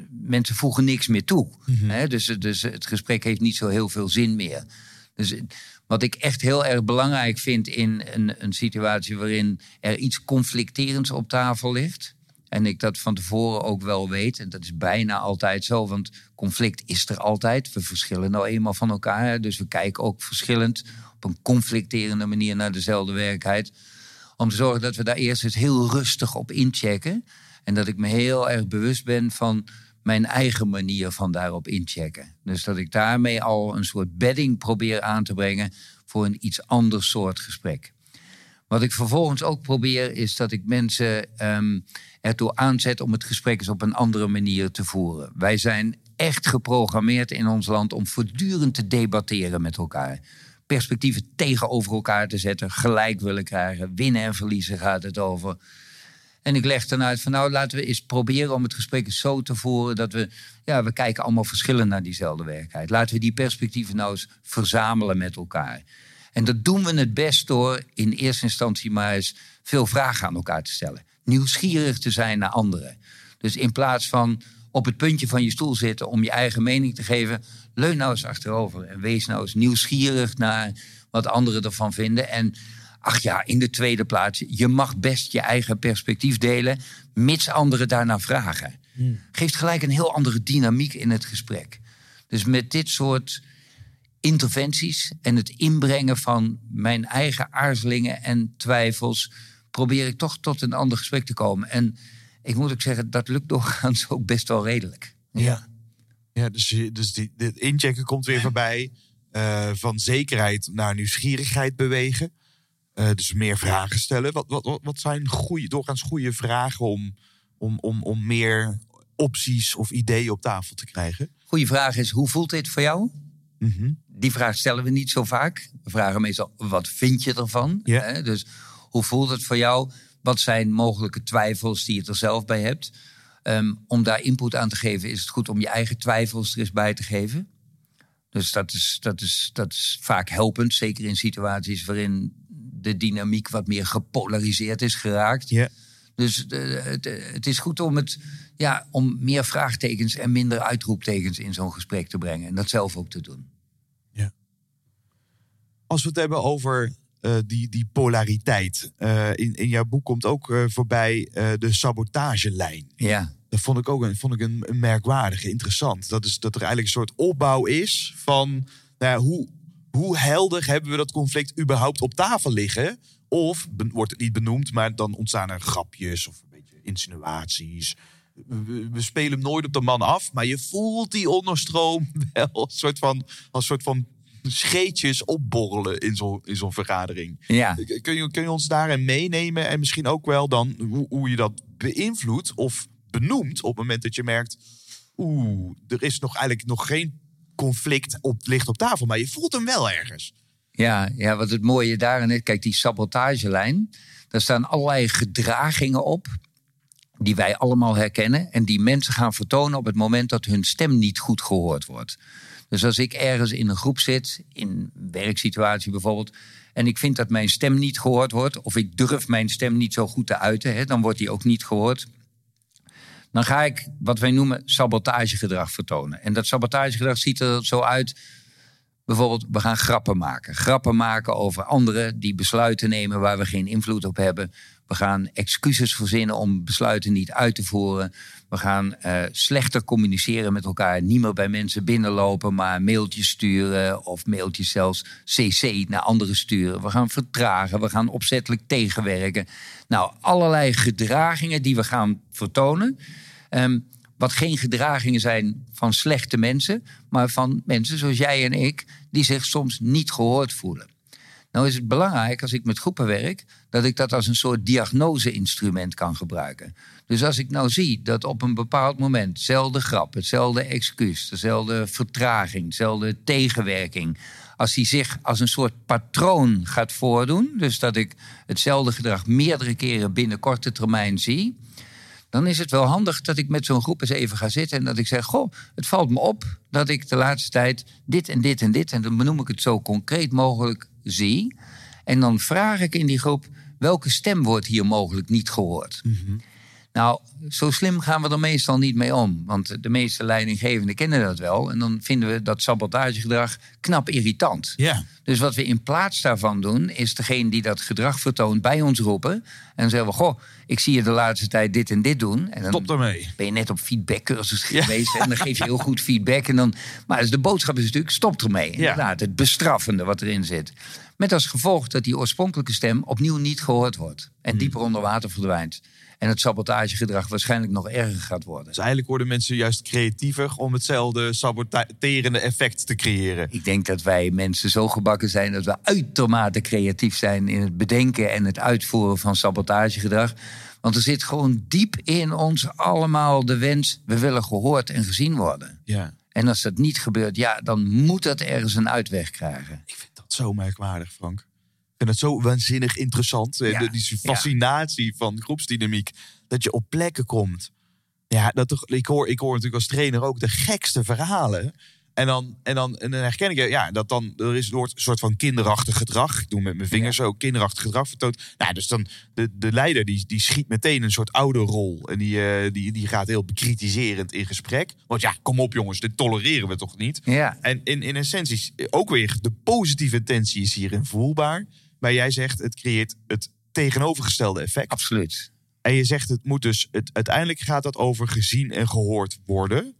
mensen voegen niks meer toe. Dus, dus het gesprek heeft niet zo heel veel zin meer. Dus wat ik echt heel erg belangrijk vind in een, een situatie waarin er iets conflicterends op tafel ligt. En ik dat van tevoren ook wel weet. En dat is bijna altijd zo, want conflict is er altijd. We verschillen nou eenmaal van elkaar. Dus we kijken ook verschillend op een conflicterende manier naar dezelfde werkelijkheid. Om te zorgen dat we daar eerst eens heel rustig op inchecken. En dat ik me heel erg bewust ben van mijn eigen manier van daarop inchecken. Dus dat ik daarmee al een soort bedding probeer aan te brengen voor een iets ander soort gesprek. Wat ik vervolgens ook probeer is dat ik mensen um, ertoe aanzet om het gesprek eens op een andere manier te voeren. Wij zijn echt geprogrammeerd in ons land om voortdurend te debatteren met elkaar. Perspectieven tegenover elkaar te zetten, gelijk willen krijgen. Winnen en verliezen gaat het over. En ik leg dan uit van nou laten we eens proberen om het gesprek zo te voeren dat we, ja, we kijken allemaal verschillend naar diezelfde werkelijkheid. Laten we die perspectieven nou eens verzamelen met elkaar. En dat doen we het best door in eerste instantie maar eens veel vragen aan elkaar te stellen. Nieuwsgierig te zijn naar anderen. Dus in plaats van op het puntje van je stoel zitten om je eigen mening te geven, leun nou eens achterover en wees nou eens nieuwsgierig naar wat anderen ervan vinden. En ach ja, in de tweede plaats, je mag best je eigen perspectief delen, mits anderen daarna vragen. Hmm. Geeft gelijk een heel andere dynamiek in het gesprek. Dus met dit soort interventies en het inbrengen van mijn eigen aarzelingen en twijfels, probeer ik toch tot een ander gesprek te komen. En ik moet ook zeggen, dat lukt doorgaans ook best wel redelijk. Ja, ja dus, dus die, dit inchecken komt weer voorbij. Uh, van zekerheid naar nieuwsgierigheid bewegen. Uh, dus meer vragen stellen. Wat, wat, wat zijn goede, doorgaans goede vragen om, om, om, om meer opties of ideeën op tafel te krijgen? Goede vraag is, hoe voelt dit voor jou? Mm Die vraag stellen we niet zo vaak. We vragen meestal, wat vind je ervan? Ja. Dus hoe voelt het voor jou? Wat zijn mogelijke twijfels die je er zelf bij hebt? Um, om daar input aan te geven, is het goed om je eigen twijfels er eens bij te geven. Dus dat is, dat is, dat is vaak helpend, zeker in situaties waarin de dynamiek wat meer gepolariseerd is geraakt. Ja. Dus de, het, het, is goed om, het, ja, om meer vraagtekens en minder uitroeptekens in zo'n gesprek te brengen. En dat zelf ook te doen. Als we het hebben over uh, die, die polariteit. Uh, in, in jouw boek komt ook uh, voorbij de sabotagelijn. Ja. Dat vond ik ook een, vond ik een, een merkwaardige, interessant. Dat, is, dat er eigenlijk een soort opbouw is van nou ja, hoe, hoe helder hebben we dat conflict überhaupt op tafel liggen? Of wordt het niet benoemd, maar dan ontstaan er grapjes of een beetje insinuaties. We, we spelen hem nooit op de man af, maar je voelt die onderstroom wel een soort van, als soort van scheetjes opborrelen in zo'n in zo'n vergadering. Ja. Kun, je, kun je ons daarin meenemen en misschien ook wel dan hoe, hoe je dat beïnvloedt of benoemt op het moment dat je merkt, oeh, er is nog eigenlijk nog geen conflict op, ligt op tafel, maar je voelt hem wel ergens. Ja, ja wat het mooie daarin is, kijk, die sabotagelijn, daar staan allerlei gedragingen op die wij allemaal herkennen en die mensen gaan vertonen op het moment dat hun stem niet goed gehoord wordt. Dus als ik ergens in een groep zit, in een werksituatie bijvoorbeeld, en ik vind dat mijn stem niet gehoord wordt, of ik durf mijn stem niet zo goed te uiten, hè, dan wordt die ook niet gehoord. Dan ga ik wat wij noemen sabotagegedrag vertonen. En dat sabotagegedrag ziet er zo uit. Bijvoorbeeld, we gaan grappen maken. Grappen maken over anderen die besluiten nemen waar we geen invloed op hebben. We gaan excuses verzinnen om besluiten niet uit te voeren. We gaan uh, slechter communiceren met elkaar. Niet meer bij mensen binnenlopen, maar mailtjes sturen. Of mailtjes zelfs CC naar anderen sturen. We gaan vertragen. We gaan opzettelijk tegenwerken. Nou, allerlei gedragingen die we gaan vertonen. Um, wat geen gedragingen zijn van slechte mensen, maar van mensen zoals jij en ik, die zich soms niet gehoord voelen. Nou is het belangrijk als ik met groepen werk, dat ik dat als een soort diagnose-instrument kan gebruiken. Dus als ik nou zie dat op een bepaald moment hetzelfde grap, hetzelfde excuus, dezelfde vertraging, dezelfde tegenwerking, als die zich als een soort patroon gaat voordoen, dus dat ik hetzelfde gedrag meerdere keren binnen korte termijn zie, dan is het wel handig dat ik met zo'n groep eens even ga zitten en dat ik zeg: Goh, het valt me op dat ik de laatste tijd dit en dit en dit, en dan benoem ik het zo concreet mogelijk, zie. En dan vraag ik in die groep: welke stem wordt hier mogelijk niet gehoord? Mm nou, zo slim gaan we er meestal niet mee om. Want de meeste leidinggevenden kennen dat wel. En dan vinden we dat sabotagegedrag knap irritant. Ja. Dus wat we in plaats daarvan doen, is degene die dat gedrag vertoont bij ons roepen. En zeggen we: Goh, ik zie je de laatste tijd dit en dit doen. En dan Stop ermee. Ben je net op feedbackcursus geweest en dan geef je heel goed feedback. En dan, maar dus de boodschap is natuurlijk: stop ermee. Ja. Inderdaad, het bestraffende wat erin zit. Met als gevolg dat die oorspronkelijke stem opnieuw niet gehoord wordt. En hmm. dieper onder water verdwijnt. En het sabotagegedrag waarschijnlijk nog erger gaat worden. Dus eigenlijk worden mensen juist creatiever om hetzelfde saboterende effect te creëren. Ik denk dat wij mensen zo gebakken zijn dat we uitermate creatief zijn in het bedenken en het uitvoeren van sabotagegedrag. Want er zit gewoon diep in ons allemaal de wens, we willen gehoord en gezien worden. Ja. En als dat niet gebeurt, ja, dan moet dat ergens een uitweg krijgen. Ik vind dat zo merkwaardig, Frank vind het zo waanzinnig interessant. Ja, de, die fascinatie van groepsdynamiek. Dat je op plekken komt. Ja, dat toch, ik, hoor, ik hoor natuurlijk als trainer ook de gekste verhalen. En dan, en dan, en dan herken ik ja, dat dan er is een soort van kinderachtig gedrag. Ik doe met mijn vingers zo kinderachtig gedrag vertoond. Nou, dus dan de, de leider die, die schiet meteen een soort oude rol. En die, uh, die, die gaat heel bekritiserend in gesprek. Want ja, kom op jongens, dit tolereren we toch niet? Ja. En in, in essentie ook weer de positieve intentie is hierin voelbaar. Maar jij zegt het creëert het tegenovergestelde effect. Absoluut. En je zegt het moet dus, het, uiteindelijk gaat dat over gezien en gehoord worden.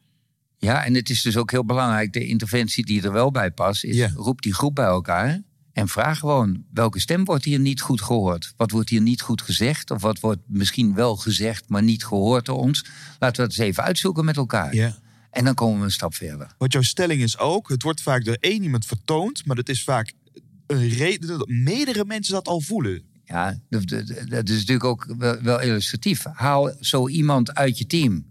Ja, en het is dus ook heel belangrijk, de interventie die er wel bij past, is roep die groep bij elkaar. En vraag gewoon, welke stem wordt hier niet goed gehoord? Wat wordt hier niet goed gezegd? Of wat wordt misschien wel gezegd, maar niet gehoord door ons? Laten we dat eens even uitzoeken met elkaar. Ja. En dan komen we een stap verder. Want jouw stelling is ook, het wordt vaak door één iemand vertoond, maar dat is vaak een reden dat meerdere mensen dat al voelen. Ja, dat, is natuurlijk ook wel, illustratief. Haal zo iemand uit je team.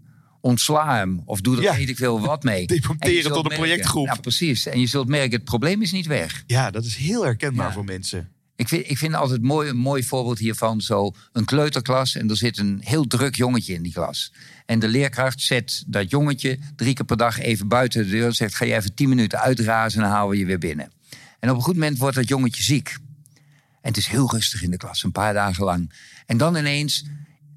Ontsla hem of doe er ja. weet ik veel wat mee. Deporteren tot een projectgroep. Ja, precies. En je zult merken, het probleem is niet weg. Ja, dat is heel herkenbaar voor mensen. Ik vind, ik vind altijd mooi, een mooi voorbeeld hiervan zo een kleuterklas en er zit een heel druk jongetje in die klas. En de leerkracht zet dat jongetje drie keer per dag even buiten de deur en zegt: ga je even tien minuten uitrazen en dan halen we je weer binnen. En op een goed moment wordt dat jongetje ziek. En het is heel rustig in de klas, een paar dagen lang. En dan ineens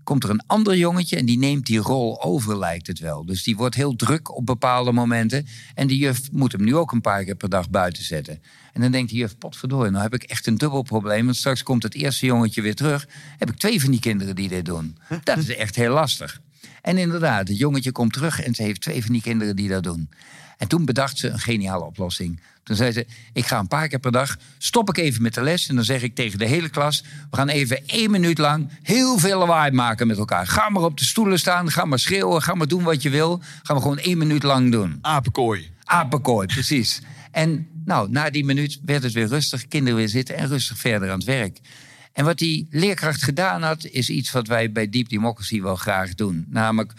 komt er een ander jongetje en die neemt die rol over, lijkt het wel. Dus die wordt heel druk op bepaalde momenten. En die juf moet hem nu ook een paar keer per dag buiten zetten. En dan denkt die juf, potverdorie, nou heb ik echt een dubbel probleem. Want straks komt het eerste jongetje weer terug. Heb ik twee van die kinderen die dit doen. Dat is echt heel lastig. En inderdaad, het jongetje komt terug en ze heeft twee van die kinderen die dat doen. En toen bedacht ze een geniale oplossing. Toen zei ze: Ik ga een paar keer per dag, stop ik even met de les. En dan zeg ik tegen de hele klas: We gaan even één minuut lang heel veel lawaai maken met elkaar. Ga maar op de stoelen staan, ga maar schreeuwen, ga maar doen wat je wil. Gaan we gewoon één minuut lang doen. Apenkooi. Apenkooi, precies. En nou, na die minuut werd het weer rustig, kinderen weer zitten en rustig verder aan het werk. En wat die leerkracht gedaan had, is iets wat wij bij Deep Democracy wel graag doen. Namelijk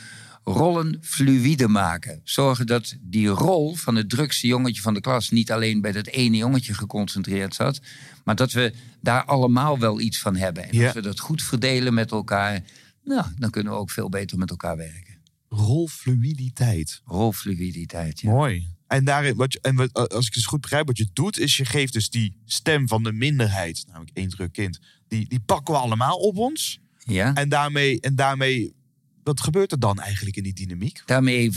rollen fluïde maken. Zorgen dat die rol van het drukste jongetje van de klas niet alleen bij dat ene jongetje geconcentreerd zat, maar dat we daar allemaal wel iets van hebben. En als we dat goed verdelen met elkaar, nou, dan kunnen we ook veel beter met elkaar werken. Rolfluiditeit. Rolfluiditeit, ja. Mooi. En, daarin, wat je, en wat, als ik het goed begrijp, wat je doet, is je geeft dus die stem van de minderheid, namelijk één druk kind, die, die pakken we allemaal op ons. Ja. En daarmee, en daarmee, wat gebeurt er dan eigenlijk in die dynamiek? Daarmee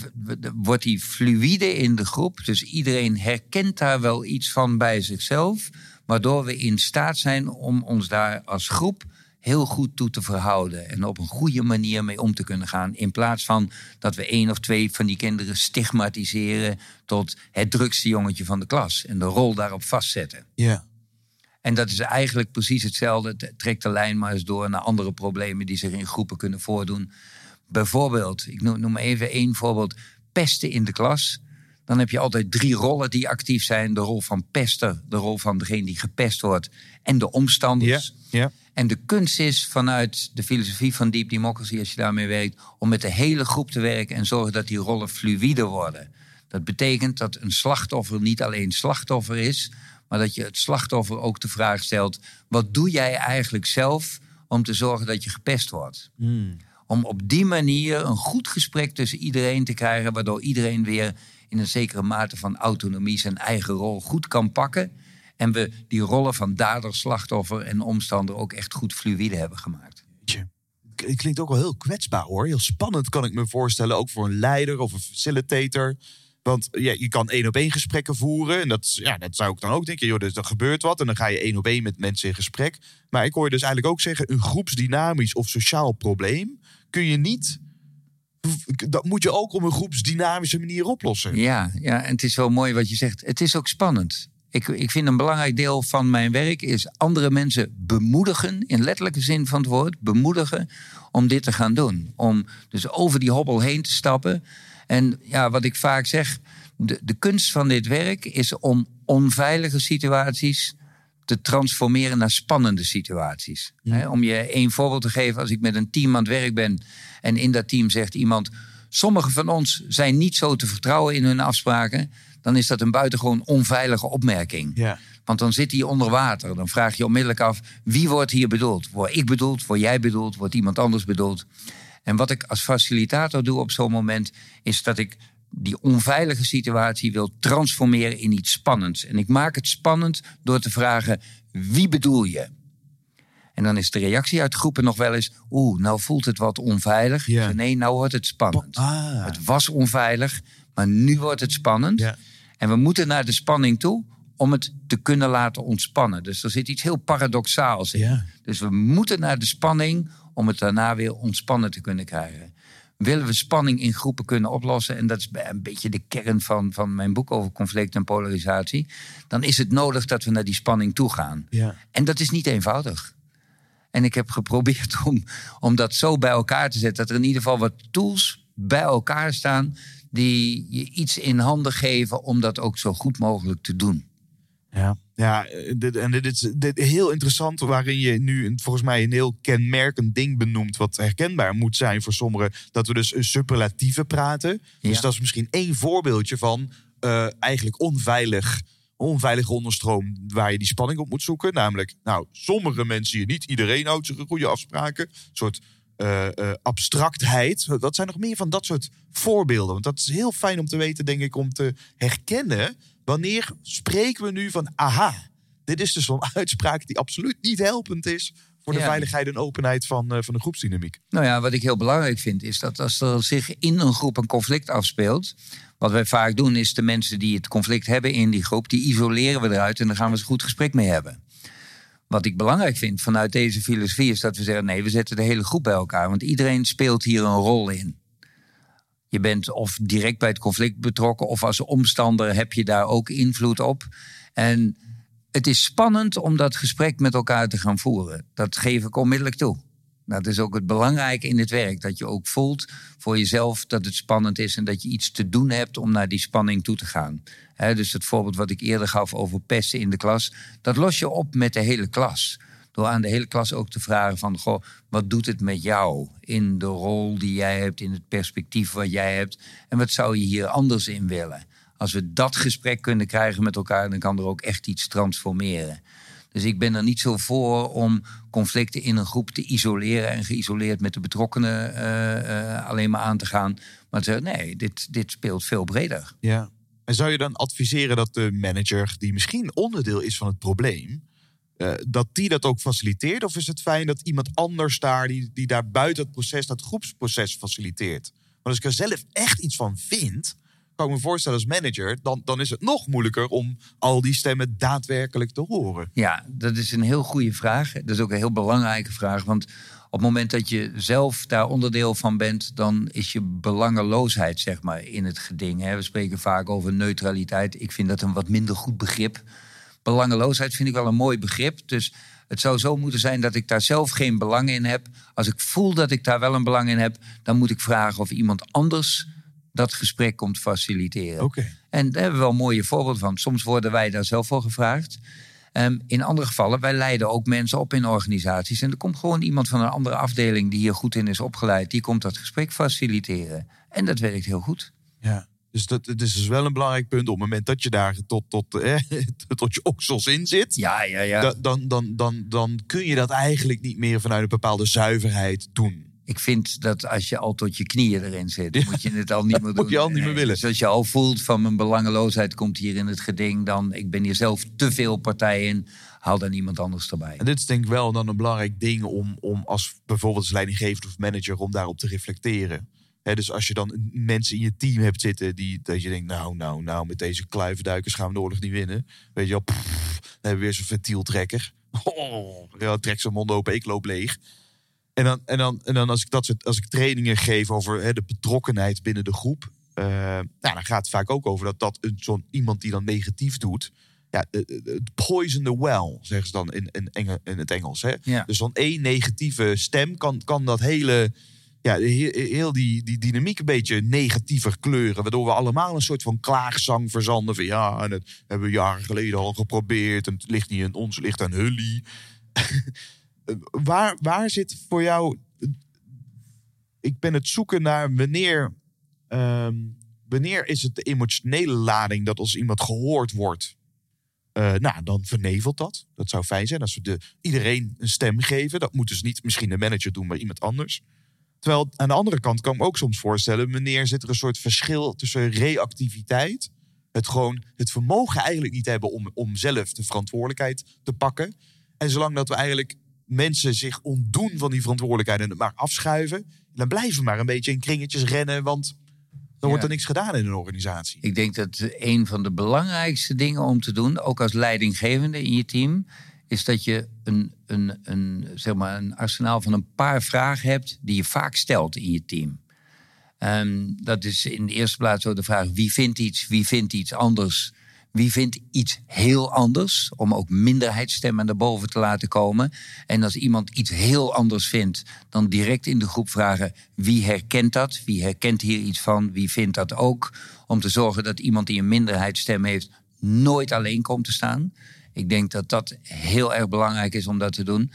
wordt die fluïde in de groep. Dus iedereen herkent daar wel iets van bij zichzelf. Waardoor we in staat zijn om ons daar als groep heel goed toe te verhouden. En op een goede manier mee om te kunnen gaan. In plaats van dat we één of twee van die kinderen stigmatiseren tot het drukste jongetje van de klas. En de rol daarop vastzetten. Ja. En dat is eigenlijk precies hetzelfde. Het trekt de lijn maar eens door naar andere problemen die zich in groepen kunnen voordoen. Bijvoorbeeld, ik noem, even één voorbeeld: pesten in de klas. Dan heb je altijd drie rollen die actief zijn: de rol van pester, de rol van degene die gepest wordt en de omstanders. ja. En de kunst is vanuit de filosofie van Deep Democracy, als je daarmee werkt, om met de hele groep te werken en zorgen dat die rollen fluïde worden. Dat betekent dat een slachtoffer niet alleen slachtoffer is, maar dat je het slachtoffer ook de vraag stelt: wat doe jij eigenlijk zelf om te zorgen dat je gepest wordt? Om op die manier een goed gesprek tussen iedereen te krijgen, waardoor iedereen weer in een zekere mate van autonomie zijn eigen rol goed kan pakken. En we die rollen van dader, slachtoffer en omstander ook echt goed fluïde hebben gemaakt. Het klinkt ook wel heel kwetsbaar hoor. Heel spannend kan ik me voorstellen. Ook voor een leider of een facilitator. Want je kan één op één gesprekken voeren. En dat, ja, dat zou ik dan ook denken. Joh, dus er gebeurt wat. En dan ga je één op één met mensen in gesprek. Maar ik hoor je dus eigenlijk ook zeggen: een groepsdynamisch of sociaal probleem kun je niet. Dat moet je ook op een groepsdynamische manier oplossen. Ja, ja, en het is wel mooi wat je zegt. Het is ook spannend. Ik, ik vind een belangrijk deel van mijn werk is andere mensen bemoedigen, in letterlijke zin van het woord, bemoedigen om dit te gaan doen. Om dus over die hobbel heen te stappen. En ja, wat ik vaak zeg, de, de kunst van dit werk is om onveilige situaties te transformeren naar spannende situaties. Om je één voorbeeld te geven, als ik met een team aan het werk ben en in dat team zegt iemand: Sommigen van ons zijn niet zo te vertrouwen in hun afspraken, dan is dat een buitengewoon onveilige opmerking. Ja. Want dan zit hij onder water. Dan vraag je onmiddellijk af: wie wordt hier bedoeld? Word ik bedoeld? Word jij bedoeld? Wordt iemand anders bedoeld? En wat ik als facilitator doe op zo'n moment, is dat ik die onveilige situatie wil transformeren in iets spannends. En ik maak het spannend door te vragen: wie bedoel je? En dan is de reactie uit groepen nog wel eens: oeh, nou voelt het wat onveilig. Ja. Nee, nou wordt het spannend. Ah. Het was onveilig, maar nu wordt het spannend. Ja. En we moeten naar de spanning toe om het te kunnen laten ontspannen. Dus er zit iets heel paradoxaals in. Ja. Dus we moeten naar de spanning om het daarna weer ontspannen te kunnen krijgen. Willen we spanning in groepen kunnen oplossen, en dat is een beetje de kern van, van mijn boek over conflict en polarisatie, dan is het nodig dat we naar die spanning toe gaan. Ja. En dat is niet eenvoudig. En ik heb geprobeerd om, om dat zo bij elkaar te zetten. Dat er in ieder geval wat tools bij elkaar staan. die je iets in handen geven om dat ook zo goed mogelijk te doen. Ja, ja eh, dit, en dit is dit heel interessant, waarin je nu volgens mij een heel kenmerkend ding benoemt, wat herkenbaar moet zijn voor sommigen, dat we dus een superlatieve praten. Dus dat is misschien één voorbeeldje van eh, eigenlijk onveilig, onveilige onderstroom waar je die spanning op moet zoeken. Namelijk, nou, sommige mensen hier niet, iedereen houdt zich een goede afspraken. Een soort eh, eh, abstractheid. Wat zijn nog meer van dat soort voorbeelden? Want dat is heel fijn om te weten, denk ik, om te herkennen. Wanneer spreken we nu van, aha, dit is dus zo'n uitspraak die absoluut niet helpend is voor de Ja. veiligheid en openheid van, eh, van de groepsdynamiek. Nou ja, wat ik heel belangrijk vind, is dat als er zich in een groep een conflict afspeelt. Wat wij vaak doen, is de mensen die het conflict hebben in die groep, die isoleren we eruit en daar gaan we een goed gesprek mee hebben. Wat ik belangrijk vind vanuit deze filosofie is dat we zeggen: nee, we zetten de hele groep bij elkaar, want iedereen speelt hier een rol in. Je bent of direct bij het conflict betrokken, of als omstander heb je daar ook invloed op. En het is spannend om dat gesprek met elkaar te gaan voeren. Dat geef ik onmiddellijk toe. Dat is ook het belangrijke in het werk. Dat je ook voelt voor jezelf dat het spannend is en dat je iets te doen hebt om naar die spanning toe te gaan. Dus het voorbeeld wat ik eerder gaf over pesten in de klas, dat los je op met de hele klas. Door aan de hele klas ook te vragen van, goh, wat doet het met jou in de rol die jij hebt, in het perspectief wat jij hebt en wat zou je hier anders in willen? Als we dat gesprek kunnen krijgen met elkaar, dan kan er ook echt iets transformeren. Dus ik ben er niet zo voor om conflicten in een groep te isoleren en geïsoleerd met de betrokkenen uh, uh, alleen maar aan te gaan. Maar nee, dit, dit speelt veel breder. Ja. En zou je dan adviseren dat de manager, die misschien onderdeel is van het probleem, uh, dat die dat ook faciliteert? Of is het fijn dat iemand anders daar, die, die daar buiten het proces, dat groepsproces faciliteert? Want als ik er zelf echt iets van vind, kan ik me voorstellen als manager, dan, dan is het nog moeilijker om al die stemmen daadwerkelijk te horen. Ja, dat is een heel goede vraag. Dat is ook een heel belangrijke vraag. Want op het moment dat je zelf daar onderdeel van bent, dan is je belangeloosheid, zeg maar, in het geding. We spreken vaak over neutraliteit. Ik vind dat een wat minder goed begrip. Belangeloosheid vind ik wel een mooi begrip. Dus het zou zo moeten zijn dat ik daar zelf geen belang in heb. Als ik voel dat ik daar wel een belang in heb, dan moet ik vragen of iemand anders dat gesprek komt faciliteren. Okay. En daar hebben we wel mooie voorbeelden van. Soms worden wij daar zelf voor gevraagd. Um, in andere gevallen, wij leiden ook mensen op in organisaties. En er komt gewoon iemand van een andere afdeling die hier goed in is opgeleid. Die komt dat gesprek faciliteren. En dat werkt heel goed. Ja. Dus dat, dat is dus wel een belangrijk punt. Op het moment dat je daar tot, tot, eh, tot je oksels in zit. Ja, ja, ja. Dan, dan, dan, dan kun je dat eigenlijk niet meer vanuit een bepaalde zuiverheid doen. Ik vind dat als je al tot je knieën erin zit, ja. moet je het al niet meer doen. moet je al niet meer willen. Dus als je al voelt van mijn belangeloosheid komt hier in het geding, dan ik ben hier zelf te veel partij in, haal dan iemand anders erbij. En dit is denk ik wel dan een belangrijk ding om, om als bijvoorbeeld als leidinggevende of manager om daarop te reflecteren. Dus als je dan mensen in je team hebt zitten die dat je denkt, nou, nou, nou, met deze kluivenduikers gaan we de oorlog niet winnen. Weet je wel, pff, dan hebben we weer zo'n ventieltrekker. Oh, ja, trek zijn mond open, ik loop leeg. En dan, en dan, en dan als ik dat soort als ik trainingen geef over de betrokkenheid binnen de groep. Uh, nou, dan gaat het vaak ook over dat, dat een, zo'n iemand die dan negatief doet. Ja, poison the well, zeggen ze dan in, in, Engel, in het Engels. Hè? Ja. Dus zo'n één negatieve stem kan, kan dat hele. Ja, heel, die, die dynamiek een beetje negatiever kleuren. Waardoor we allemaal een soort van klaagzang verzanden. Van ja, en dat hebben we jaren geleden al geprobeerd. En het ligt niet aan ons, het ligt aan jullie. waar, waar zit voor jou. Ik ben het zoeken naar wanneer. Um, wanneer is het de emotionele lading dat als iemand gehoord wordt. Uh, nou, dan vernevelt dat. Dat zou fijn zijn als we de, iedereen een stem geven. Dat moet dus niet misschien de manager doen, maar iemand anders. Terwijl aan de andere kant kan ik me ook soms voorstellen... wanneer zit er een soort verschil tussen reactiviteit... het gewoon het vermogen eigenlijk niet hebben om, om zelf de verantwoordelijkheid te pakken... en zolang dat we eigenlijk mensen zich ontdoen van die verantwoordelijkheid en het maar afschuiven, dan blijven we maar een beetje in kringetjes rennen, want dan wordt er niks gedaan in een organisatie. Ik denk dat een van de belangrijkste dingen om te doen, ook als leidinggevende in je team, is dat je een, een, een, zeg maar een arsenaal van een paar vragen hebt die je vaak stelt in je team. Um, dat is in de eerste plaats zo de vraag: wie vindt iets, wie vindt iets anders wie vindt iets heel anders, om ook minderheidsstemmen naar boven te laten komen. En als iemand iets heel anders vindt, dan direct in de groep vragen wie herkent dat, wie herkent hier iets van, wie vindt dat ook. Om te zorgen dat iemand die een minderheidsstem heeft, nooit alleen komt te staan. Ik denk dat dat heel erg belangrijk is om dat te doen.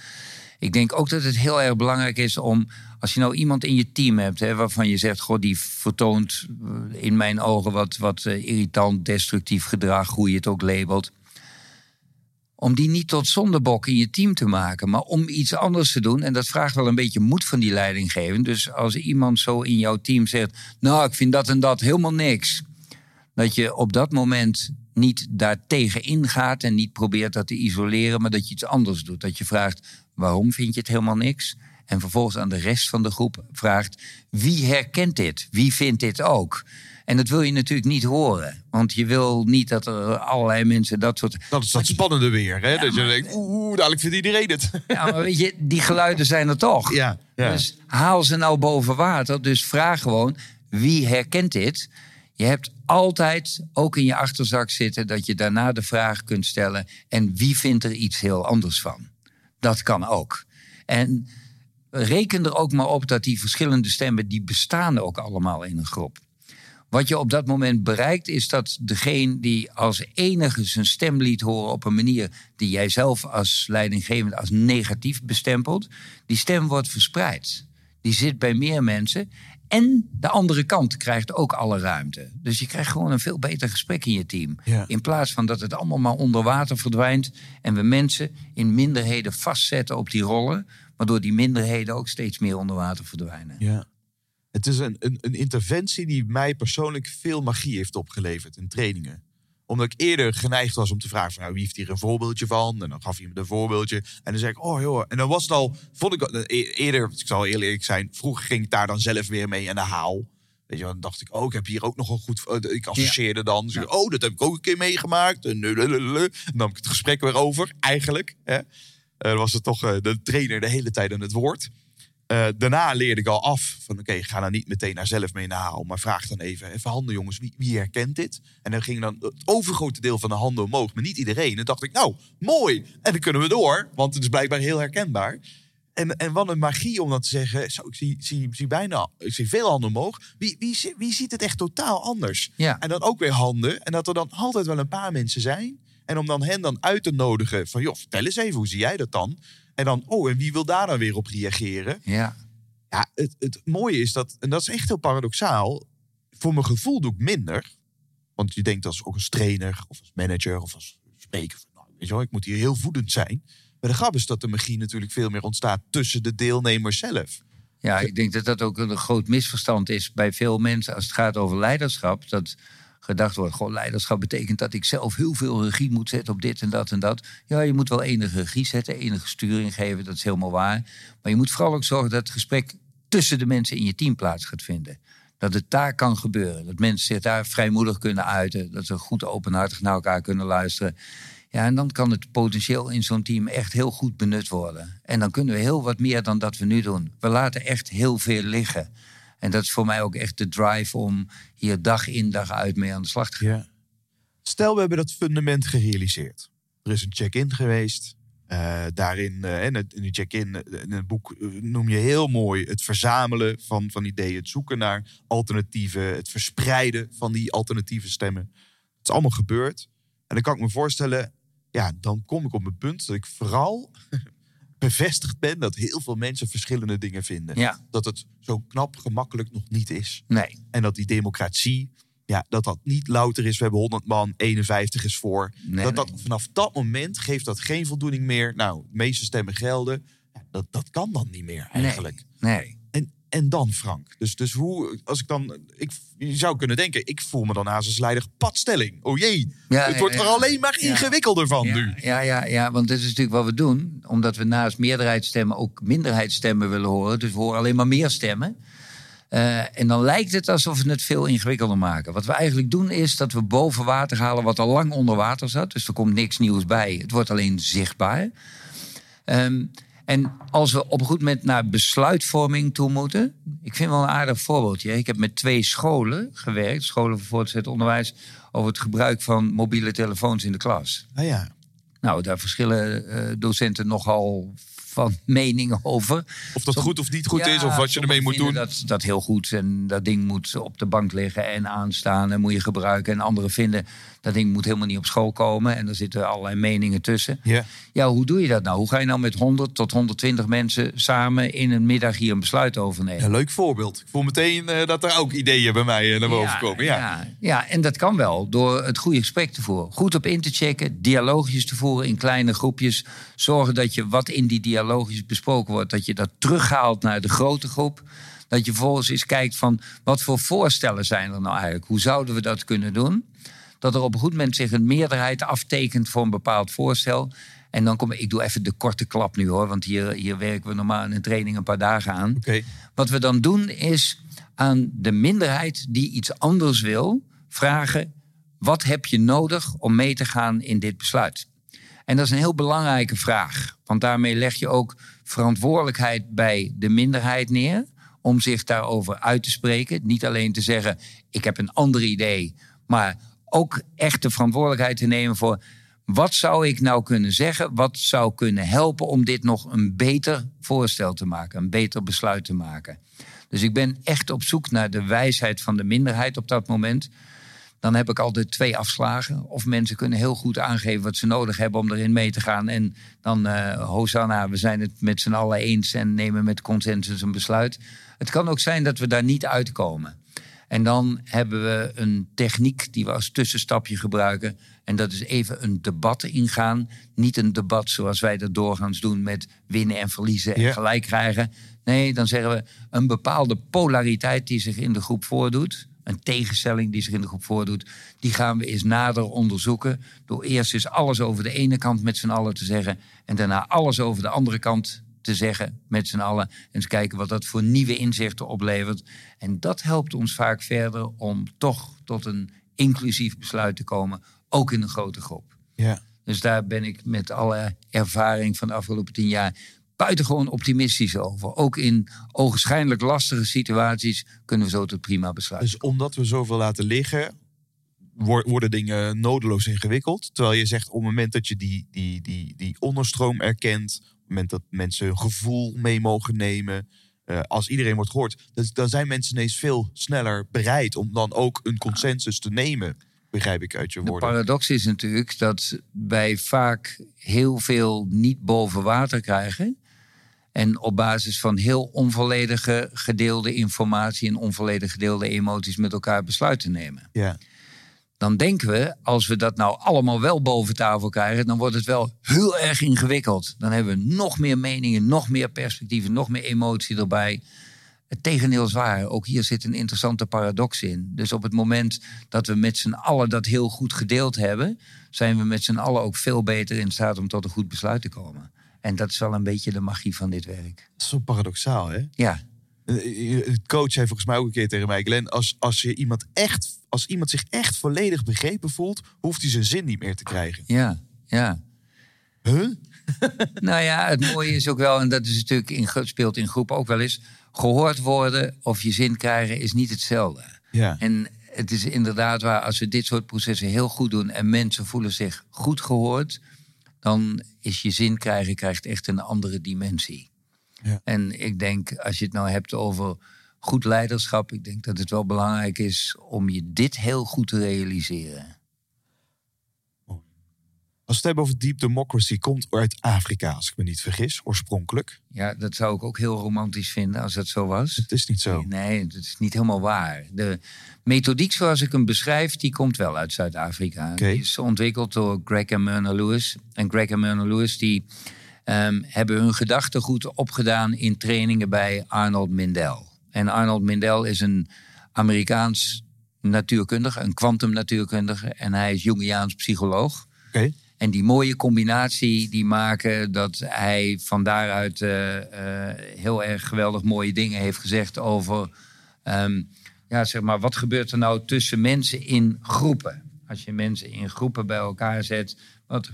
Ik denk ook dat het heel erg belangrijk is om, als je nou iemand in je team hebt, hè, waarvan je zegt, goh, die vertoont eh, in mijn ogen wat, wat eh, irritant, destructief gedrag, hoe je het ook labelt. Om die niet tot zondebok in je team te maken, maar om iets anders te doen. En dat vraagt wel een beetje moed van die leidinggeving. Dus als iemand zo in jouw team zegt, nou, ik vind dat en dat helemaal niks. Dat je op dat moment niet daartegen ingaat en niet probeert dat te isoleren, maar dat je iets anders doet. Dat je vraagt, waarom vind je het helemaal niks? En vervolgens aan de rest van de groep vraagt, wie herkent dit? Wie vindt dit ook? En dat wil je natuurlijk niet horen. Want je wil niet dat er allerlei mensen dat soort... Dat is dat spannende weer, hè? dat je denkt, oeh, dadelijk vindt iedereen het. Ja, maar weet je, die geluiden zijn er toch. Ja, ja. Dus haal ze nou boven water. Dus vraag gewoon, wie herkent dit? Je hebt altijd ook in je achterzak zitten dat je daarna de vraag kunt stellen: en wie vindt er iets heel anders van? Dat kan ook. En reken er ook maar op dat die verschillende stemmen, die bestaan ook allemaal in een groep. Wat je op dat moment bereikt, is dat degene die als enige zijn stem liet horen op een manier die jij zelf als leidinggevende als negatief bestempelt, die stem wordt verspreid. Die zit bij meer mensen En de andere kant krijgt ook alle ruimte. Dus je krijgt gewoon een veel beter gesprek in je team. Ja. In plaats van dat het allemaal maar onder water verdwijnt. En we mensen in minderheden vastzetten op die rollen. Waardoor die minderheden ook steeds meer onder water verdwijnen. Ja. Het is een, een, een interventie die mij persoonlijk veel magie heeft opgeleverd in trainingen. Omdat ik eerder geneigd was om te vragen: van, nou, wie heeft hier een voorbeeldje van? En dan gaf hij me een voorbeeldje. En dan zei ik: Oh joh. En dan was het al, vond ik al- e- eerder, ik zal eerlijk zijn, vroeger ging ik daar dan zelf weer mee aan de haal. Weet je, dan dacht ik, oh, ik heb hier ook nog een goed. eh, Ik associeerde dan. Dus oh, dat heb ik ook een keer meegemaakt. En dan nam ik het gesprek weer over, eigenlijk. Hè. Eh, Dan was het toch eh, de trainer de hele tijd aan het woord. Eh, daarna leerde ik al af van oké, ga dan niet meteen naar zelf mee naar. Maar vraag dan even, even handen jongens, wie, wie herkent dit? En dan ging dan het overgrote deel van de handen omhoog, maar niet iedereen. En dacht ik, nou, mooi. En dan kunnen we door, want het is blijkbaar heel herkenbaar. En, en wat een magie om dan te zeggen, zo, ik zie, zie, zie bijna, ik zie veel handen omhoog. Wie, wie, wie ziet het echt totaal anders? Ja. En dan ook weer handen. En dat er dan altijd wel een paar mensen zijn. En om dan hen dan uit te nodigen van, joh, vertel eens even, hoe zie jij dat dan? En dan, oh, en wie wil daar dan weer op reageren? Ja. Ja, het, het mooie is dat, en dat is echt heel paradoxaal. Voor mijn gevoel doe ik minder. Want je denkt als ook als trainer of als manager of als spreker. van, Nou, weet je wel, ik moet hier heel voedend zijn. Maar de grap is dat de magie natuurlijk veel meer ontstaat tussen de deelnemers zelf. Ja, ik denk dat dat ook een groot misverstand is bij veel mensen als het gaat over leiderschap. Dat gedacht wordt, goh, leiderschap betekent dat ik zelf heel veel regie moet zetten op dit en dat en dat. Ja, je moet wel enige regie zetten, enige sturing geven, dat is helemaal waar. Maar je moet vooral ook zorgen dat het gesprek tussen de mensen in je team plaats gaat vinden. Dat het daar kan gebeuren. Dat mensen zich daar vrijmoedig kunnen uiten. Dat ze goed openhartig naar elkaar kunnen luisteren. Ja, en dan kan het potentieel in zo'n team echt heel goed benut worden. En dan kunnen we heel wat meer dan dat we nu doen. We laten echt heel veel liggen. En dat is voor mij ook echt de drive om hier dag in dag uit mee aan de slag te gaan. Ja. Stel, we hebben dat fundament gerealiseerd. Er is een check-in geweest. Eh, daarin, eh, en het- check-in, eh, in het boek eh, noem je heel mooi het verzamelen van, van ideeën. Het zoeken naar alternatieven. Het verspreiden van die alternatieve stemmen. Het is allemaal gebeurd. En dan kan ik me voorstellen, ja, dan kom ik op een punt dat ik vooral bevestigd ben dat heel veel mensen verschillende dingen vinden. Ja, Dat het zo knap gemakkelijk nog niet is. nee. En dat die democratie, ja, dat dat niet louter is. We hebben 100 man, 51 is voor. Nee, dat dat vanaf dat moment geeft dat geen voldoening meer. Nou, de meeste stemmen gelden. Ja, dat, dat kan dan niet meer eigenlijk. Nee. En dan Frank. Dus, dus hoe, als ik dan, ik, je zou kunnen denken, ik voel me dan als leider padstelling. Oh jee, Ja, het ja, wordt er ja. alleen maar ingewikkelder van nu. ja, ja, ja, want dit is natuurlijk wat we doen. Omdat we naast meerderheidsstemmen ook minderheidsstemmen willen horen. Dus we horen alleen maar meer stemmen. Eh, en dan lijkt het alsof we het veel ingewikkelder maken. Wat we eigenlijk doen is dat we boven water halen wat al lang onder water zat. Dus er komt niks nieuws bij. Het wordt alleen zichtbaar. Ehm, en als we op een goed moment naar besluitvorming toe moeten. Ik vind wel een aardig voorbeeldje. Ik heb met twee scholen gewerkt, scholen voor voortgezet onderwijs, over het gebruik van mobiele telefoons in de klas. Ah ja. Nou, daar verschillen eh, docenten nogal van meningen over. Of dat Som- goed of niet goed Ja, is, of wat je ermee moet doen. Dat, dat heel goed en dat ding moet op de bank liggen en aanstaan en moet je gebruiken. En anderen vinden dat ding moet helemaal niet op school komen. En er zitten allerlei meningen tussen. Ja. Ja, hoe doe je dat nou? Hoe ga je nou met 100 tot 120 mensen samen in een middag hier een besluit over nemen? Een leuk voorbeeld. Ik voel meteen eh, dat er ook ideeën bij mij eh, naar boven komen. Ja. ja, ja, en dat kan wel door het goede gesprek te voeren. Goed op in te checken, dialoogjes te voeren in kleine groepjes. Zorgen dat je wat in die dialoogjes besproken wordt, dat je dat terughaalt naar de grote groep. Dat je vervolgens eens kijkt van wat voor voorstellen zijn er nou eigenlijk? Hoe zouden we dat kunnen doen? Dat er op een goed moment zich een meerderheid aftekent voor een bepaald voorstel. En dan kom ik, ik doe even de korte klap nu hoor, want hier, hier werken we normaal in een training een paar dagen aan. Wat we dan doen is aan de minderheid die iets anders wil vragen: wat heb je nodig om mee te gaan in dit besluit? En dat is een heel belangrijke vraag, want daarmee leg je ook verantwoordelijkheid bij de minderheid neer om zich daarover uit te spreken. Niet alleen te zeggen: ik heb een ander idee, maar ook echt de verantwoordelijkheid te nemen voor wat zou ik nou kunnen zeggen? Wat zou kunnen helpen om dit nog een beter voorstel te maken, een beter besluit te maken? Dus ik ben echt op zoek naar de wijsheid van de minderheid op dat moment. dan heb ik altijd twee afslagen. Of mensen kunnen heel goed aangeven wat ze nodig hebben om erin mee te gaan. En dan, uh, Hosanna, we zijn het met z'n allen eens en nemen met consensus een besluit. Het kan ook zijn dat we daar niet uitkomen. En dan hebben we een techniek die we als tussenstapje gebruiken. En dat is even een debat ingaan. Niet een debat zoals wij dat doorgaans doen met winnen en verliezen en gelijk krijgen. Nee, dan zeggen we een bepaalde polariteit die zich in de groep voordoet. Een tegenstelling die zich in de groep voordoet. Die gaan we eens nader onderzoeken. Door eerst eens alles over de ene kant met z'n allen te zeggen. En daarna alles over de andere kant te zeggen met z'n allen. En te kijken wat dat voor nieuwe inzichten oplevert. En dat helpt ons vaak verder om toch tot een inclusief besluit te komen. Ook in een grote groep. Ja. Dus daar ben ik met alle ervaring van de afgelopen tien jaar buitengewoon optimistisch over. Ook in ogenschijnlijk lastige situaties kunnen we zo tot prima besluiten. Dus omdat we zoveel laten liggen, worden dingen nodeloos ingewikkeld. Terwijl je zegt op het moment dat je die, die, die, die onderstroom erkent, moment dat mensen hun gevoel mee mogen nemen, uh, als iedereen wordt gehoord, dan zijn mensen ineens veel sneller bereid om dan ook een consensus te nemen begrijp ik uit je woorden. De paradox is natuurlijk dat wij vaak heel veel niet boven water krijgen. En op basis van heel onvolledige gedeelde informatie en onvolledig gedeelde emoties met elkaar besluiten nemen. Ja. Dan denken we, als we dat nou allemaal wel boven tafel krijgen, dan wordt het wel heel erg ingewikkeld. Dan hebben we nog meer meningen, nog meer perspectieven, nog meer emotie erbij. Het tegendeel is waar. Ook hier zit een interessante paradox in. Dus op het moment dat we met z'n allen dat heel goed gedeeld hebben, zijn we met z'n allen ook veel beter in staat om tot een goed besluit te komen. En dat is wel een beetje de magie van dit werk. Zo paradoxaal, hè? Ja. Eh, eh, het coach heeft volgens mij ook een keer tegen mij, Glenn, als, als, je iemand echt, als iemand zich echt volledig begrepen voelt, hoeft hij zijn zin niet meer te krijgen. Ja, ja. Huh? nou ja, het mooie is ook wel, en dat is natuurlijk in, speelt in groep ook wel eens, gehoord worden of je zin krijgen is niet hetzelfde. Ja. En het is inderdaad waar, als we dit soort processen heel goed doen en mensen voelen zich goed gehoord, dan is je zin krijgen krijgt echt een andere dimensie. Ja. En ik denk, als je het nou hebt over goed leiderschap, ik denk dat het wel belangrijk is om je dit heel goed te realiseren. Als we het hebben over deep democracy, komt uit Afrika, als ik me niet vergis, oorspronkelijk. Ja, dat zou ik ook heel romantisch vinden als dat zo was. Het is niet zo. Nee, het is niet helemaal waar. De methodiek zoals ik hem beschrijf, die komt wel uit Zuid-Afrika. Okay. Die is ontwikkeld door Greg en Myrna Lewis. En Greg en Myrna Lewis die um, hebben hun gedachtegoed opgedaan in trainingen bij Arnold Mindell. En Arnold Mindell is een Amerikaans natuurkundige, een kwantumnatuurkundige. En hij is Jungiaans psycholoog. Okay. En die mooie combinatie die maken dat hij van daaruit uh, uh, heel erg geweldig mooie dingen heeft gezegd over. Um, ja, zeg maar, wat gebeurt er nou tussen mensen in groepen? Als je mensen in groepen bij elkaar zet, wat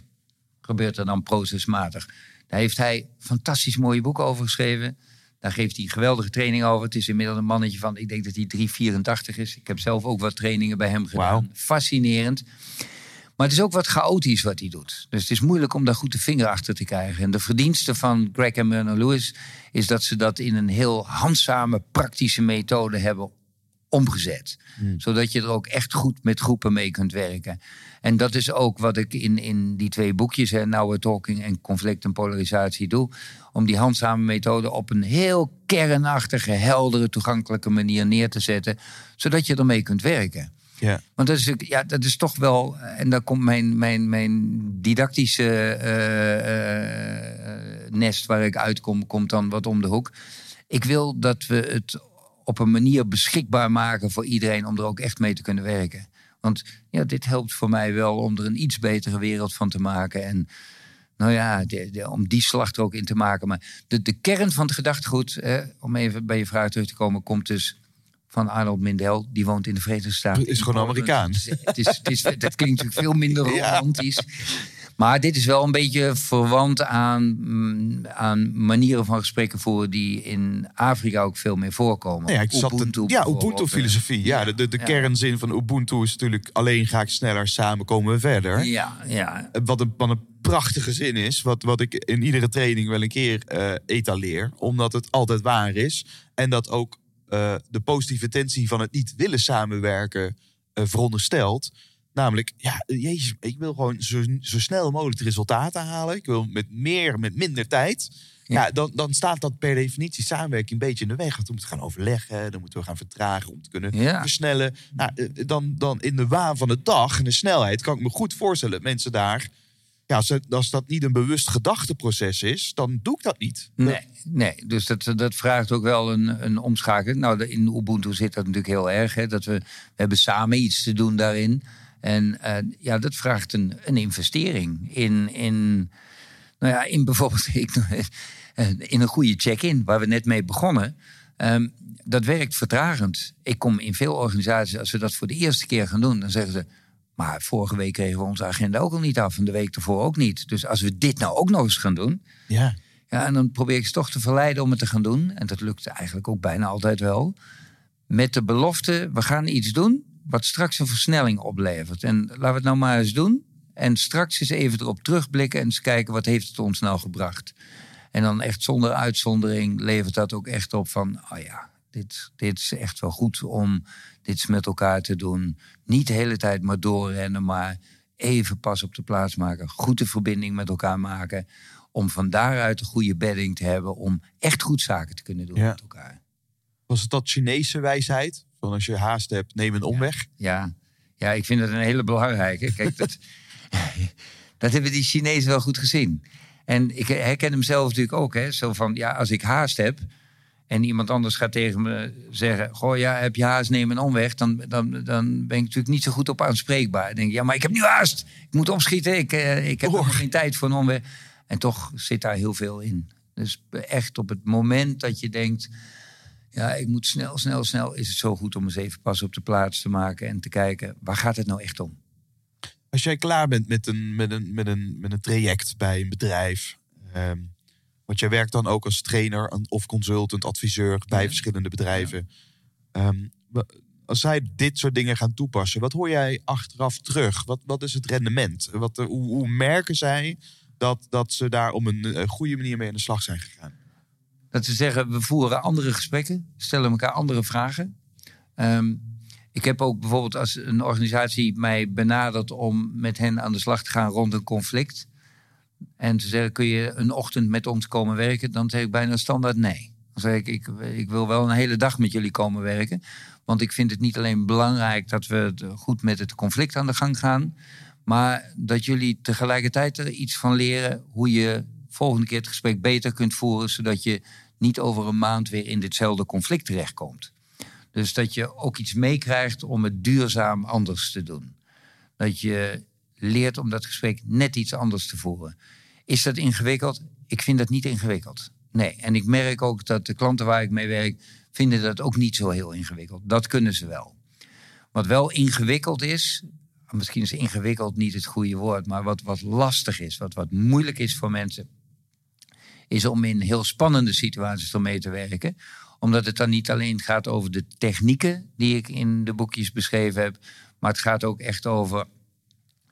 gebeurt er dan procesmatig? Daar heeft hij fantastisch mooie boeken over geschreven. Daar geeft hij geweldige training over. Het is inmiddels een mannetje van, ik denk dat hij 384 is. Ik heb zelf ook wat trainingen bij hem gedaan. Wow. Fascinerend. Maar het is ook wat chaotisch wat hij doet. Dus het is moeilijk om daar goed de vinger achter te krijgen. En de verdienste van Greg en Myrna Lewis is dat ze dat in een heel handzame, praktische methode hebben omgezet. Hmm. Zodat je er ook echt goed met groepen mee kunt werken. En dat is ook wat ik in, in die twee boekjes, hè, Now Talking en Conflict en Polarisatie, doe. Om die handzame methode op een heel kernachtige, heldere, toegankelijke manier neer te zetten. Zodat je ermee kunt werken. Ja. Want dat is, ja, dat is toch wel, en daar komt mijn, mijn, mijn didactische uh, uh, nest waar ik uitkom, komt dan wat om de hoek. Ik wil dat we het op een manier beschikbaar maken voor iedereen om er ook echt mee te kunnen werken. Want ja, dit helpt voor mij wel om er een iets betere wereld van te maken. En nou ja, de, de, om die slag er ook in te maken. Maar de, de kern van het gedachtegoed, om even bij je vraag terug te komen, komt dus van Arnold Mindel. Die woont in de Verenigde Staten. Is gewoon Amerikaan. Het is, het is, het is, dat klinkt natuurlijk veel minder romantisch. Maar dit is wel een beetje verwant aan, mm, aan manieren van gesprekken voeren die in Afrika ook veel meer voorkomen. Ja, ik zat Ubuntu ja. Ubuntu-filosofie. Ja, de, de, de Ja. kernzin van Ubuntu is natuurlijk alleen ga ik sneller, samen komen we verder. Ja, ja. Wat een, wat een prachtige zin is, wat, wat ik in iedere training wel een keer eh, etaleer. Omdat het altijd waar is. En dat ook eh, de positieve intentie van het niet willen samenwerken eh, verondersteld. Namelijk, ja, jezus, ik wil gewoon zo, zo snel mogelijk resultaten halen. Ik wil met meer, met minder tijd. Ja, dan, dan staat dat per definitie samenwerking een beetje in de weg. Want we moeten gaan overleggen, dan moeten we gaan vertragen om te kunnen Ja. versnellen. Nou, eh, dan, dan in de waan van de dag en de snelheid kan ik me goed voorstellen dat mensen daar. Ja, als, het- als dat niet een bewust gedachteproces is, dan doe ik dat niet. Nee, nee. dus dat, dat vraagt ook wel een, een omschakeling. Nou, in Ubuntu zit dat natuurlijk heel erg. Hè, dat we, we hebben samen iets te doen daarin. En eh, ja, dat vraagt een, een investering in, in, nou ja, in bijvoorbeeld ik, eh, in een goede check-in, waar we net mee begonnen. Ehm, dat werkt vertragend. Ik kom in veel organisaties, als we dat voor de eerste keer gaan doen, dan zeggen ze. Maar vorige week kregen we onze agenda ook al niet af en de week ervoor ook niet. Dus als we dit nou ook nog eens gaan doen, Ja. ja, en dan probeer ik ze toch te verleiden om het te gaan doen. En dat lukt eigenlijk ook bijna altijd wel. Met de belofte, we gaan iets doen wat straks een versnelling oplevert. En laten we het nou maar eens doen. En straks eens even erop terugblikken en eens kijken wat heeft het ons nou gebracht. En dan echt zonder uitzondering levert dat ook echt op van, oh ja, dit, dit is echt wel goed om dit met elkaar te doen. Niet de hele tijd maar doorrennen, maar even pas op de plaats maken. Goed de verbinding met elkaar maken. Om van daaruit een goede bedding te hebben om echt goed zaken te kunnen doen Ja. met elkaar. Was het dat Chinese wijsheid? Van als je haast hebt, neem een omweg. Ja, ja ik vind dat een hele belangrijke. Kijk, dat, dat hebben die Chinezen wel goed gezien. En ik herken hem zelf natuurlijk ook. Hè, zo van, ja, als ik haast heb en iemand anders gaat tegen me zeggen... goh, ja, heb je haast, neem een omweg... dan, dan, dan ben ik natuurlijk niet zo goed op aanspreekbaar. Dan denk ik, ja, maar ik heb nu haast. Ik moet opschieten, ik, eh, ik heb Oh. nog geen tijd voor een omweg. En toch zit daar heel veel in. Dus echt op het moment dat je denkt... Ja, ik moet snel, snel, snel. Is het zo goed om eens even pas op de plaats te maken en te kijken waar gaat het nou echt om? Als jij klaar bent met een, met een, met een, met een traject bij een bedrijf. ehm, want jij werkt dan ook als trainer of consultant, adviseur bij Ja. verschillende bedrijven. Ehm, als zij dit soort dingen gaan toepassen, wat hoor jij achteraf terug? Wat, wat is het rendement? Wat, eh, hoe, hoe merken zij dat, dat ze daar op een eh, goede manier mee aan de slag zijn gegaan? Dat ze zeggen, we voeren andere gesprekken, stellen elkaar andere vragen. Ehm, ik heb ook bijvoorbeeld als een organisatie mij benadert om met hen aan de slag te gaan rond een conflict. En te zeggen, kun je een ochtend met ons komen werken? Dan zeg ik bijna standaard nee. Dan zeg ik, ik, ik wil wel een hele dag met jullie komen werken. Want ik vind het niet alleen belangrijk dat we goed met het conflict aan de gang gaan. Maar dat jullie tegelijkertijd er iets van leren hoe je volgende keer het gesprek beter kunt voeren. Zodat je niet over een maand weer in ditzelfde conflict terechtkomt. Dus dat je ook iets meekrijgt om het duurzaam anders te doen. Dat je leert om dat gesprek net iets anders te voeren. Is dat ingewikkeld? Ik vind dat niet ingewikkeld. Nee, en ik merk ook dat de klanten waar ik mee werk... vinden dat ook niet zo heel ingewikkeld. Dat kunnen ze wel. Wat wel ingewikkeld is... misschien is ingewikkeld niet het goede woord... maar wat, wat lastig is, wat, wat moeilijk is voor mensen... is om in heel spannende situaties ermee te werken omdat het dan niet alleen gaat over de technieken die ik in de boekjes beschreven heb, maar het gaat ook echt over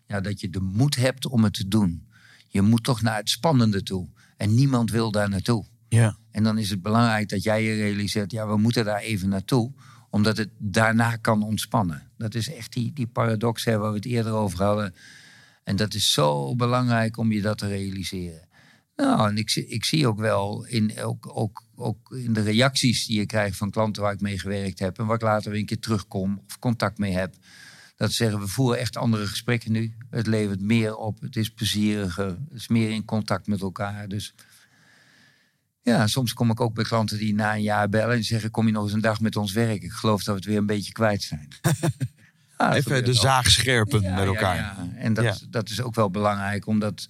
ja, dat je de moed hebt om het te doen. Je moet toch naar het spannende toe. En niemand wil daar naartoe. Ja. En dan is het belangrijk dat jij je realiseert, ja, we moeten daar even naartoe, omdat het daarna kan ontspannen. Dat is echt die, die paradox hè, waar we het eerder over hadden. En dat is zo belangrijk om je dat te realiseren. Nou, en ik, zie- ik zie ook wel in, ook, ook, ook in de reacties die je krijgt van klanten waar ik mee gewerkt heb. En waar ik later weer een keer terugkom of contact mee heb. Dat ze zeggen, we voeren echt andere gesprekken nu. Het levert meer op, het is plezieriger, het is meer in contact met elkaar. Dus ja, soms kom ik ook bij klanten die na een jaar bellen en zeggen: Kom je nog eens een dag met ons werken? Ik geloof dat we het weer een beetje kwijt zijn. Ja, Even de zaag scherpen Ja, met elkaar. ja. En dat, dat is ook wel belangrijk om dat,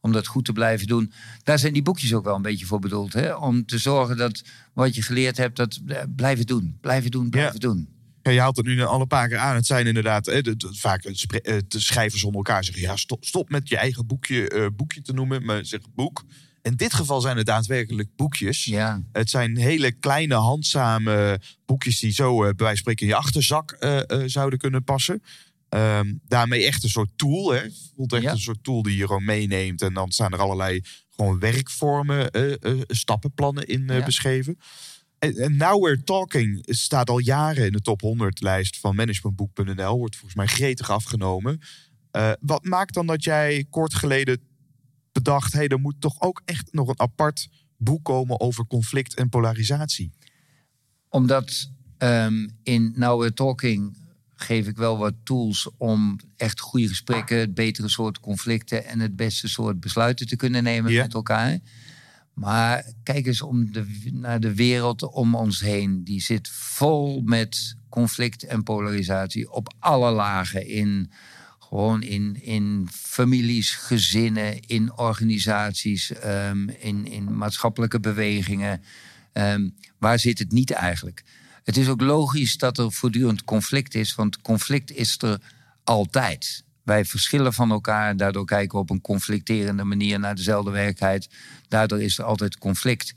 om dat goed te blijven doen. Daar zijn die boekjes ook wel een beetje voor bedoeld. Hè? Om te zorgen dat wat je geleerd hebt, dat eh, blijven doen. Blijven doen, blijven doen. Ja, je haalt het nu al een paar keer aan. Het zijn inderdaad eh, de- de- vaak spre- eh, de schrijvers onder elkaar zeggen... ja, stop, stop met je eigen boekje, eh, boekje te noemen, maar zeg boek. In dit geval zijn het daadwerkelijk boekjes. Ja, Het zijn hele kleine, handzame boekjes... die zo eh, bij wijze van spreken in je achterzak eh, eh, zouden kunnen passen. Ehm, daarmee echt een soort tool. Hè? Het voelt echt Ja. een soort tool die je gewoon meeneemt. En dan staan er allerlei gewoon werkvormen, eh, stappenplannen in eh, Ja. beschreven. En, en Now We're Talking staat al jaren in de top 100 lijst van managementboek.nl. Wordt volgens mij gretig afgenomen. Uh, wat maakt dan dat jij kort geleden bedacht... hé, hey, er moet toch ook echt nog een apart boek komen over conflict en polarisatie? Omdat um, in Now We're Talking geef ik wel wat tools om echt goede gesprekken, het betere soort conflicten en het beste soort besluiten te kunnen nemen met elkaar. Maar kijk eens om de, naar de wereld om ons heen. Die zit vol met conflict en polarisatie op alle lagen. In, gewoon in, in families, gezinnen, in organisaties, um, in, in maatschappelijke bewegingen. Um, waar zit het niet eigenlijk? Het is ook logisch dat er voortdurend conflict is, want conflict is er altijd. Wij verschillen van elkaar, daardoor kijken we op een conflicterende manier naar dezelfde werkelijkheid. Daardoor is er altijd conflict.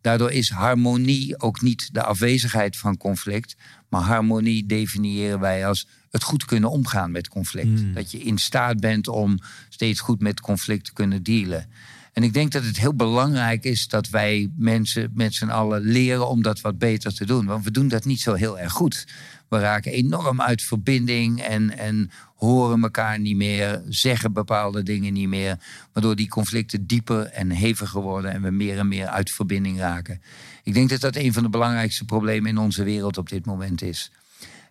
Daardoor is harmonie ook niet de afwezigheid van conflict, maar harmonie definiëren wij als het goed kunnen omgaan met conflict. Hmm. Dat je in staat bent om steeds goed met conflict te kunnen dealen. En ik denk dat het heel belangrijk is dat wij mensen met z'n allen leren om dat wat beter te doen. Want we doen dat niet zo heel erg goed. We raken enorm uit verbinding en, en horen elkaar niet meer, zeggen bepaalde dingen niet meer. Waardoor die conflicten dieper en heviger worden en we meer en meer uit verbinding raken. Ik denk dat dat een van de belangrijkste problemen in onze wereld op dit moment is.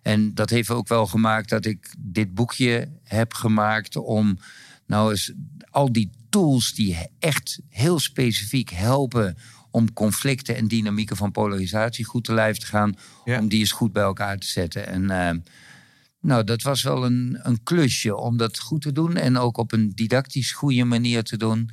En dat heeft ook wel gemaakt dat ik dit boekje heb gemaakt om nou eens al die tools die echt heel specifiek helpen om conflicten en dynamieken van polarisatie goed te lijf te gaan, om die eens goed bij elkaar te zetten. En uh, nou, dat was wel een, een klusje om dat goed te doen en ook op een didactisch goede manier te doen.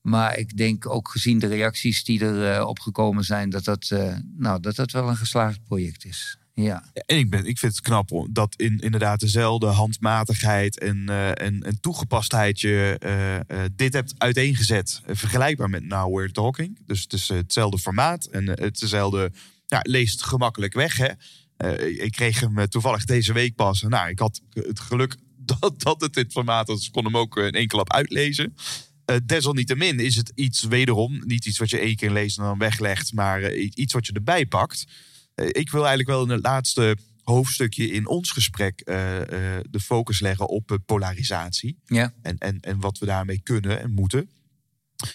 Maar ik denk ook gezien de reacties die er uh, op gekomen zijn, dat dat, uh, nou, dat dat wel een geslaagd project is. Ja. En ik, ben, ik vind het knap dat in inderdaad dezelfde handmatigheid en, uh, en, en toegepastheid je uh, uh, dit hebt uiteengezet. vergelijkbaar met Now Talking. Dus het is hetzelfde formaat en het dezelfde. Ja, leest gemakkelijk weg. Hè? ik kreeg hem toevallig deze week pas. Nou, ik had het geluk dat, dat het dit formaat was. Ik kon hem ook in één klap uitlezen. desalniettemin is het iets wederom, niet iets wat je één keer leest en dan weglegt, maar iets wat je erbij pakt. Eh, ik wil eigenlijk wel in het laatste hoofdstukje in ons gesprek uh, uh, de focus leggen op polarisatie. Ja. En, en, en wat we daarmee kunnen en moeten.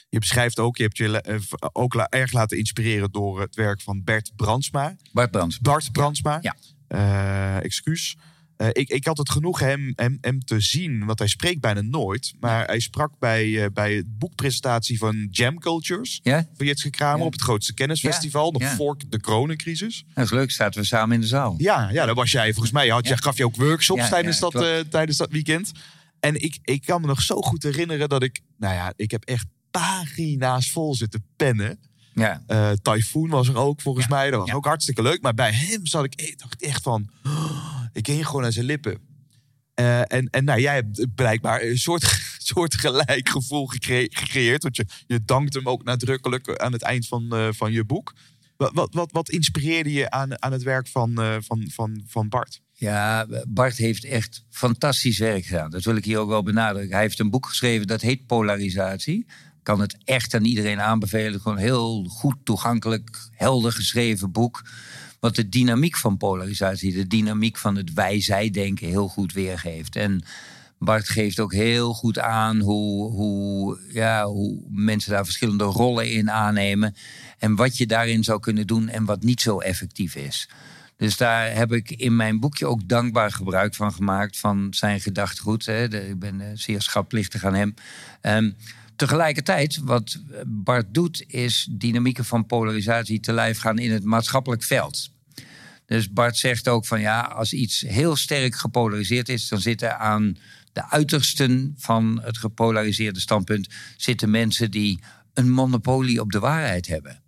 Je beschrijft ook, je hebt je ook erg laten inspireren door het werk van Bert Brandsma. Bart Brandsma. Bart Brandsma. Ja. Excuus. Uh, ik, ik had het genoeg hem, hem, hem te zien, want hij spreekt bijna nooit. Maar hij sprak bij, uh, bij het boekpresentatie van Jam Cultures. Ja? Van Jitske Kramer op het grootste kennisfestival. Nog voor de coronacrisis. Dat is leuk, zaten we samen in de zaal. Ja, ja daar was jij volgens mij. Had, jij, gaf je ook workshops tijdens, dat, uh, tijdens dat weekend. En ik, ik kan me nog zo goed herinneren dat ik... Nou ja, ik heb echt pagina's vol zitten pennen. Ja. Typhoon was er ook volgens mij. Dat was ook hartstikke leuk. Maar bij hem zat ik e-, dacht echt van... Oh, ik ging gewoon aan zijn lippen. Uh, en, en nou, jij hebt blijkbaar een soort, soort gelijk gevoel gecreëerd. Want je, je dankt hem ook nadrukkelijk aan het eind van, uh, van je boek. Wat, wat, wat, wat, inspireerde je aan, aan het werk van, uh, van, van, van Bart? Ja, Bart heeft echt fantastisch werk gedaan. Dat wil ik hier ook wel benadrukken. Hij heeft een boek geschreven dat heet Polarisatie. Kan het echt aan iedereen aanbevelen. Gewoon heel goed toegankelijk, helder geschreven boek wat de dynamiek van polarisatie, de dynamiek van het wij-zij-denken heel goed weergeeft. En Bart geeft ook heel goed aan hoe, hoe, ja, hoe mensen daar verschillende rollen in aannemen. En wat je daarin zou kunnen doen en wat niet zo effectief is. Dus daar heb ik in mijn boekje ook dankbaar gebruik van gemaakt. Van zijn gedachtegoed. Ik ben eh, zeer schatplichtig aan hem. Um, Tegelijkertijd, wat Bart doet, is dynamieken van polarisatie te lijf gaan in het maatschappelijk veld. Dus Bart zegt ook van ja, als iets heel sterk gepolariseerd is, dan zitten aan de uitersten van het gepolariseerde standpunt zitten mensen die een monopolie op de waarheid hebben.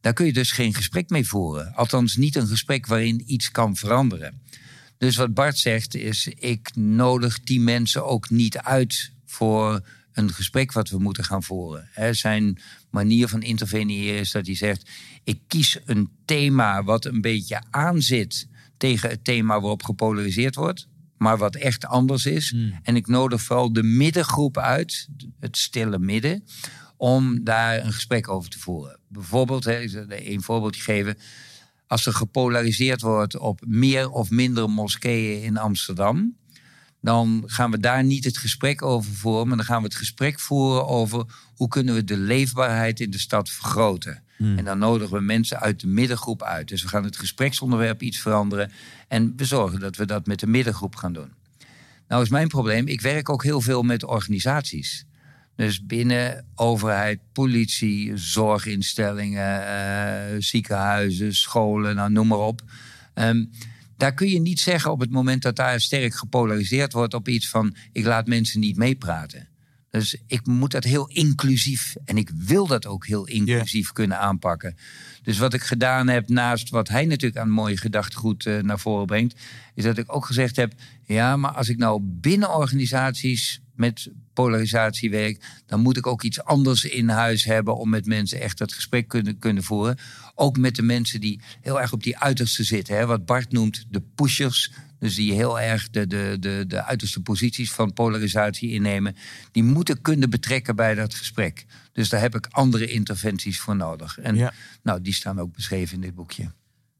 Daar kun je dus geen gesprek mee voeren. Althans, niet een gesprek waarin iets kan veranderen. Dus wat Bart zegt is: ik nodig die mensen ook niet uit voor een gesprek wat we moeten gaan voeren. zijn manier van interveneren is dat hij zegt: ik kies een thema wat een beetje aanzit tegen het thema waarop gepolariseerd wordt, maar wat echt anders is. Hmm. En ik nodig vooral de middengroep uit, het stille midden, om daar een gesprek over te voeren. Bijvoorbeeld, hè, ik zal een voorbeeldje geven. Als er gepolariseerd wordt op meer of minder moskeeën in Amsterdam, dan gaan we daar niet het gesprek over voeren, maar dan gaan we het gesprek voeren over hoe kunnen we de leefbaarheid in de stad vergroten. En dan nodigen we mensen uit de middengroep uit. Dus we gaan het gespreksonderwerp iets veranderen en we zorgen dat we dat met de middengroep gaan doen. Nou is mijn probleem, ik werk ook heel veel met organisaties. Dus binnen overheid, politie, zorginstellingen, eh, ziekenhuizen, scholen, nou, noem maar op. Ehm, daar kun je niet zeggen op het moment dat daar sterk gepolariseerd wordt op iets van ik laat mensen niet meepraten. Dus ik moet dat heel inclusief en ik wil dat ook heel inclusief kunnen aanpakken. Dus wat ik gedaan heb, naast wat hij natuurlijk aan mooie gedachtegoed uh, naar voren brengt, is dat ik ook gezegd heb: ja, maar als ik nou binnen organisaties met polarisatie werk, dan moet ik ook iets anders in huis hebben om met mensen echt dat gesprek kunnen, kunnen voeren. Ook met de mensen die heel erg op die uiterste zitten. Hè, wat Bart noemt de pushers. Dus die heel erg de, de, de, de uiterste posities van polarisatie innemen. Die moeten kunnen betrekken bij dat gesprek. Dus daar heb ik andere interventies voor nodig. En nou, die staan ook beschreven in dit boekje.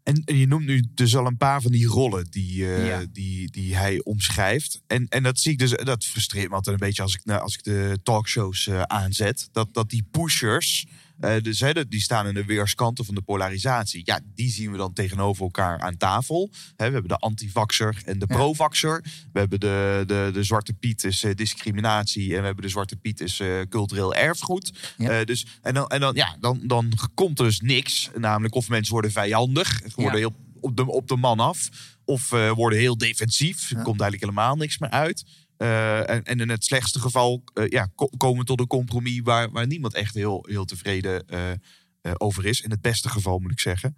En, en, je noemt nu dus al een paar van die rollen die, uh, die, die hij omschrijft. En, en dat zie ik dus, dat frustreert me altijd een beetje als ik, als ik de talkshows uh, aanzet. Dat, dat die pushers, uh, dus, hè, die staan in de weerskanten van de polarisatie. Ja, die zien we dan tegenover elkaar aan tafel. We hebben de antivaxer en de provaxer. We hebben de, de, de Zwarte Piet is uh, discriminatie. En we hebben de Zwarte Piet is uh, cultureel erfgoed. Ja. dus, en dan, en dan, ja, dan, dan komt dus niks. Namelijk of mensen worden vijandig. Worden ja. heel op de, op de man af. Of worden heel defensief. Er komt eigenlijk helemaal niks meer uit. Uh, en, en, in het slechtste geval uh, ja, ko komen tot een compromis waar, waar niemand echt heel, heel tevreden uh, over is. In het beste geval moet ik zeggen.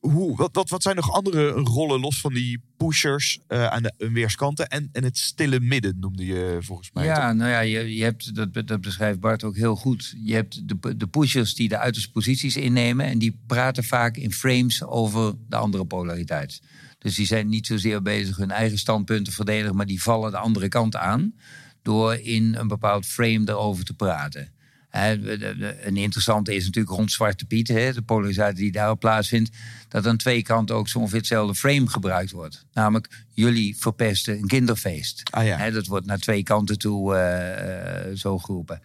Hoe, wat, wat, wat zijn nog andere rollen los van die pushers aan de weerskanten en, en het stille midden noemde je volgens mij. Ja, toch? nou ja, je, je hebt, dat, dat beschrijft Bart ook heel goed. Je hebt de, de pushers die de uiterste posities innemen en die praten vaak in frames over de andere polariteit. Dus die zijn niet zozeer bezig hun eigen standpunten te verdedigen, maar die vallen de andere kant aan door in een bepaald frame erover te praten. Een interessante is natuurlijk rond Zwarte Piet, de polarisatie die daarop plaatsvindt, dat aan twee kanten ook zo ongeveer hetzelfde frame gebruikt wordt. Namelijk, jullie verpesten een kinderfeest. Ah, ja. Dat wordt naar twee kanten toe uh, zo geroepen.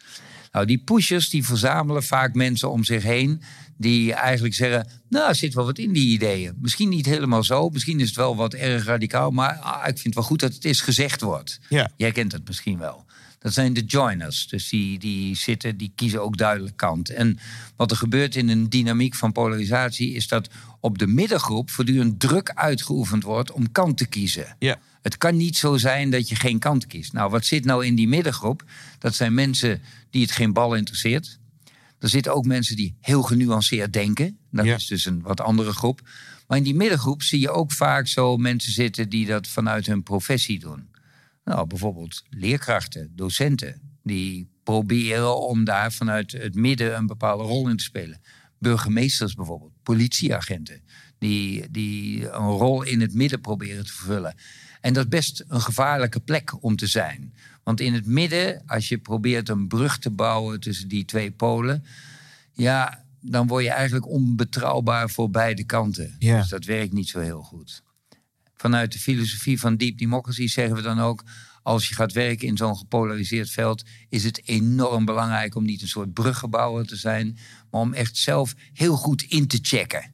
Nou, die pushers die verzamelen vaak mensen om zich heen die eigenlijk zeggen, nou, er zit wel wat in die ideeën. Misschien niet helemaal zo, misschien is het wel wat erg radicaal, maar ah, ik vind het wel goed dat het eens gezegd wordt. Ja. Jij kent het misschien wel. Dat zijn de joiners. Dus die, die zitten, die kiezen ook duidelijk kant. En wat er gebeurt in een dynamiek van polarisatie is dat op de middengroep voortdurend druk uitgeoefend wordt om kant te kiezen. Ja. Het kan niet zo zijn dat je geen kant kiest. Nou, wat zit nou in die middengroep? Dat zijn mensen die het geen bal interesseert. Er zitten ook mensen die heel genuanceerd denken. Dat Ja. is dus een wat andere groep. Maar in die middengroep zie je ook vaak zo mensen zitten die dat vanuit hun professie doen. Nou, bijvoorbeeld leerkrachten, docenten, die proberen om daar vanuit het midden een bepaalde rol in te spelen. Burgemeesters bijvoorbeeld, politieagenten, die, die een rol in het midden proberen te vervullen. En dat is best een gevaarlijke plek om te zijn. Want in het midden, als je probeert een brug te bouwen tussen die twee polen, ja, dan word je eigenlijk onbetrouwbaar voor beide kanten. Ja. Dus dat werkt niet zo heel goed. Vanuit de filosofie van deep democracy zeggen we dan ook, als je gaat werken in zo'n gepolariseerd veld, is het enorm belangrijk om niet een soort bruggenbouwer te zijn, maar om echt zelf heel goed in te checken.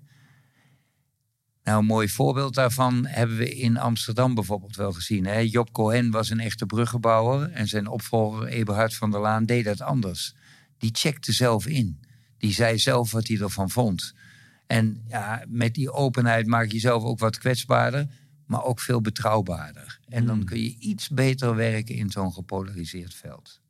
Nou, een mooi voorbeeld daarvan hebben we in Amsterdam bijvoorbeeld wel gezien. Hè? Job Cohen was een echte bruggenbouwer en zijn opvolger Eberhard van der Laan deed dat anders. Die checkte zelf in. Die zei zelf wat hij ervan vond. En ja, met die openheid maak je jezelf ook wat kwetsbaarder, maar ook veel betrouwbaarder. En dan kun je iets beter werken in zo'n gepolariseerd veld.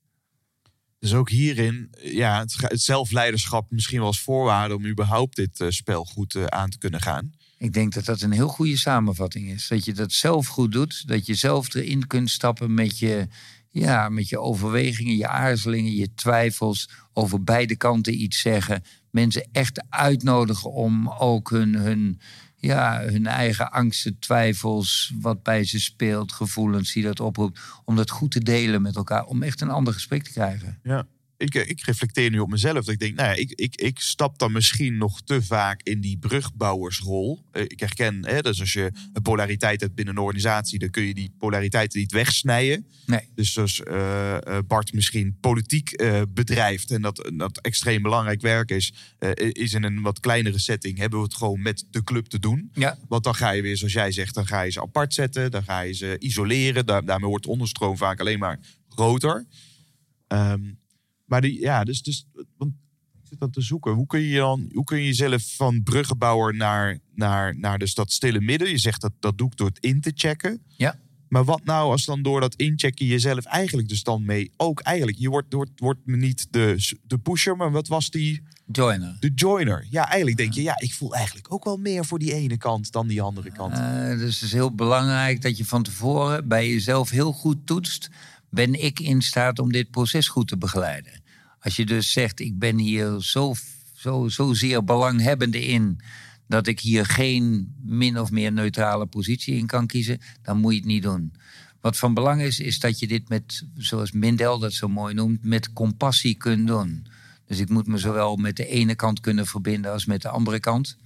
Dus ook hierin, ja, het zelfleiderschap misschien wel als voorwaarde om überhaupt dit eh, spel goed eh, aan te kunnen gaan. Ik denk dat dat een heel goede samenvatting is. Dat je dat zelf goed doet. Dat je zelf erin kunt stappen met je, ja, met je overwegingen, je aarzelingen, je twijfels. Over beide kanten iets zeggen. Mensen echt uitnodigen om ook hun, hun, ja, hun eigen angsten, twijfels, wat bij ze speelt, gevoelens die dat oproept. Om dat goed te delen met elkaar. Om echt een ander gesprek te krijgen. Ja. Ik, ik reflecteer nu op mezelf. Dat ik denk, nou ja, ik, ik, ik stap dan misschien nog te vaak in die brugbouwersrol. Eh, Ik herken, hè, dus als je een polariteit hebt binnen een organisatie, dan kun je die polariteit niet wegsnijden. Nee. Dus als eh, eh, Bart misschien politiek eh, bedrijft en dat, dat extreem belangrijk werk is, eh, is in een wat kleinere setting, hebben we het gewoon met de club te doen. Ja. Want dan ga je weer, zoals jij zegt, dan ga je ze apart zetten, dan ga je ze isoleren. Daar, daarmee wordt de onderstroom vaak alleen maar groter. Ehm, maar die, ja, dus, dus want ik zit dat te zoeken. Hoe kun je dan, hoe kun je jezelf van bruggenbouwer naar, naar, naar dus dat stille midden? Je zegt dat dat doe ik door het in te checken. Ja. Maar wat nou als dan door dat inchecken jezelf eigenlijk dus dan mee ook eigenlijk je wordt wordt wordt me niet de de pusher, maar wat was die Joiner. de joiner? Ja, eigenlijk denk je ja, ik voel eigenlijk ook wel meer voor die ene kant dan die andere kant. Eh, dus het is heel belangrijk dat je van tevoren bij jezelf heel goed toetst. Ben ik in staat om dit proces goed te begeleiden? Als je dus zegt, ik ben hier zo, zo, zozeer belanghebbende in... dat ik hier geen min of meer neutrale positie in kan kiezen... dan moet je het niet doen. Wat van belang is, is dat je dit met, zoals Mindel dat zo mooi noemt... met compassie kunt doen. Dus ik moet me zowel met de ene kant kunnen verbinden als met de andere kant...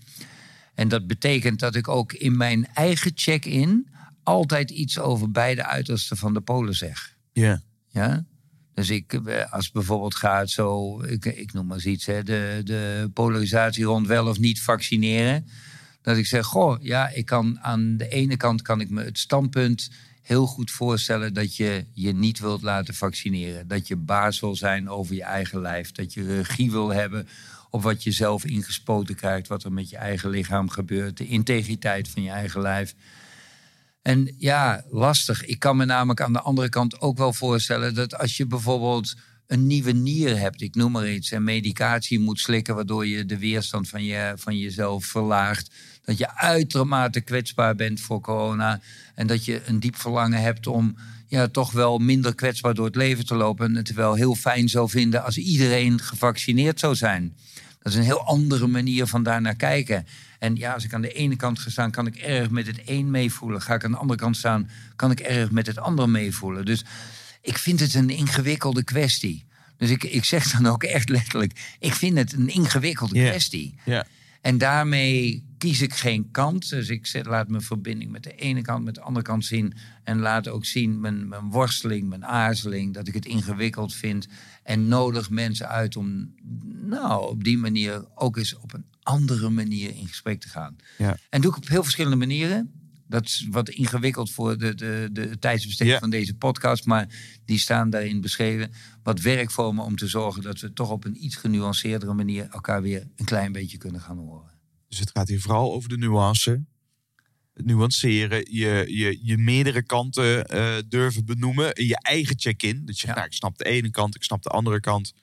En dat betekent dat ik ook in mijn eigen check-in altijd iets over beide uitersten van de polen zeg. Ja. Ja? Dus ik, eh, als bijvoorbeeld gaat zo, ik, ik noem maar eens iets, hè, de, de polarisatie rond wel of niet vaccineren. Dat ik zeg, goh, ja, ik kan aan de ene kant kan ik me het standpunt heel goed voorstellen dat je je niet wilt laten vaccineren. Dat je baas wil zijn over je eigen lijf. Dat je regie wil hebben op wat je zelf ingespoten krijgt, wat er met je eigen lichaam gebeurt, de integriteit van je eigen lijf. En ja, lastig. Ik kan me namelijk aan de andere kant ook wel voorstellen dat als je bijvoorbeeld een nieuwe nier hebt, ik noem maar iets, en medicatie moet slikken waardoor je de weerstand van, je, van jezelf verlaagt, dat je uitermate kwetsbaar bent voor corona en dat je een diep verlangen hebt om ja, toch wel minder kwetsbaar door het leven te lopen en het wel heel fijn zou vinden als iedereen gevaccineerd zou zijn. Dat is een heel andere manier van daar naar kijken. En ja, als ik aan de ene kant ga staan, kan ik erg met het een meevoelen. Ga ik aan de andere kant staan, kan ik erg met het ander meevoelen. Dus ik vind het een ingewikkelde kwestie. Dus ik, ik zeg dan ook echt letterlijk, ik vind het een ingewikkelde kwestie. Ja. En daarmee kies ik geen kant. Dus ik zet, laat mijn verbinding met de ene kant, met de andere kant zien. En laat ook zien mijn, mijn worsteling, mijn aarzeling. Dat ik het ingewikkeld vind. En nodig mensen uit om nou, op die manier ook eens op een andere manier in gesprek te gaan. Ja. En doe ik op heel verschillende manieren. Dat is wat ingewikkeld voor de, de, de tijdsbesteding van deze podcast. Maar die staan daarin beschreven. Wat werkvormen om te zorgen dat we toch op een iets genuanceerdere manier elkaar weer een klein beetje kunnen gaan horen. Dus het gaat hier vooral over de nuance. Het nuanceren, je, je, je meerdere kanten eh, durven benoemen. in Je eigen check-in. Dat je, Ja. nou, ik snap de ene kant, ik snap de andere kant.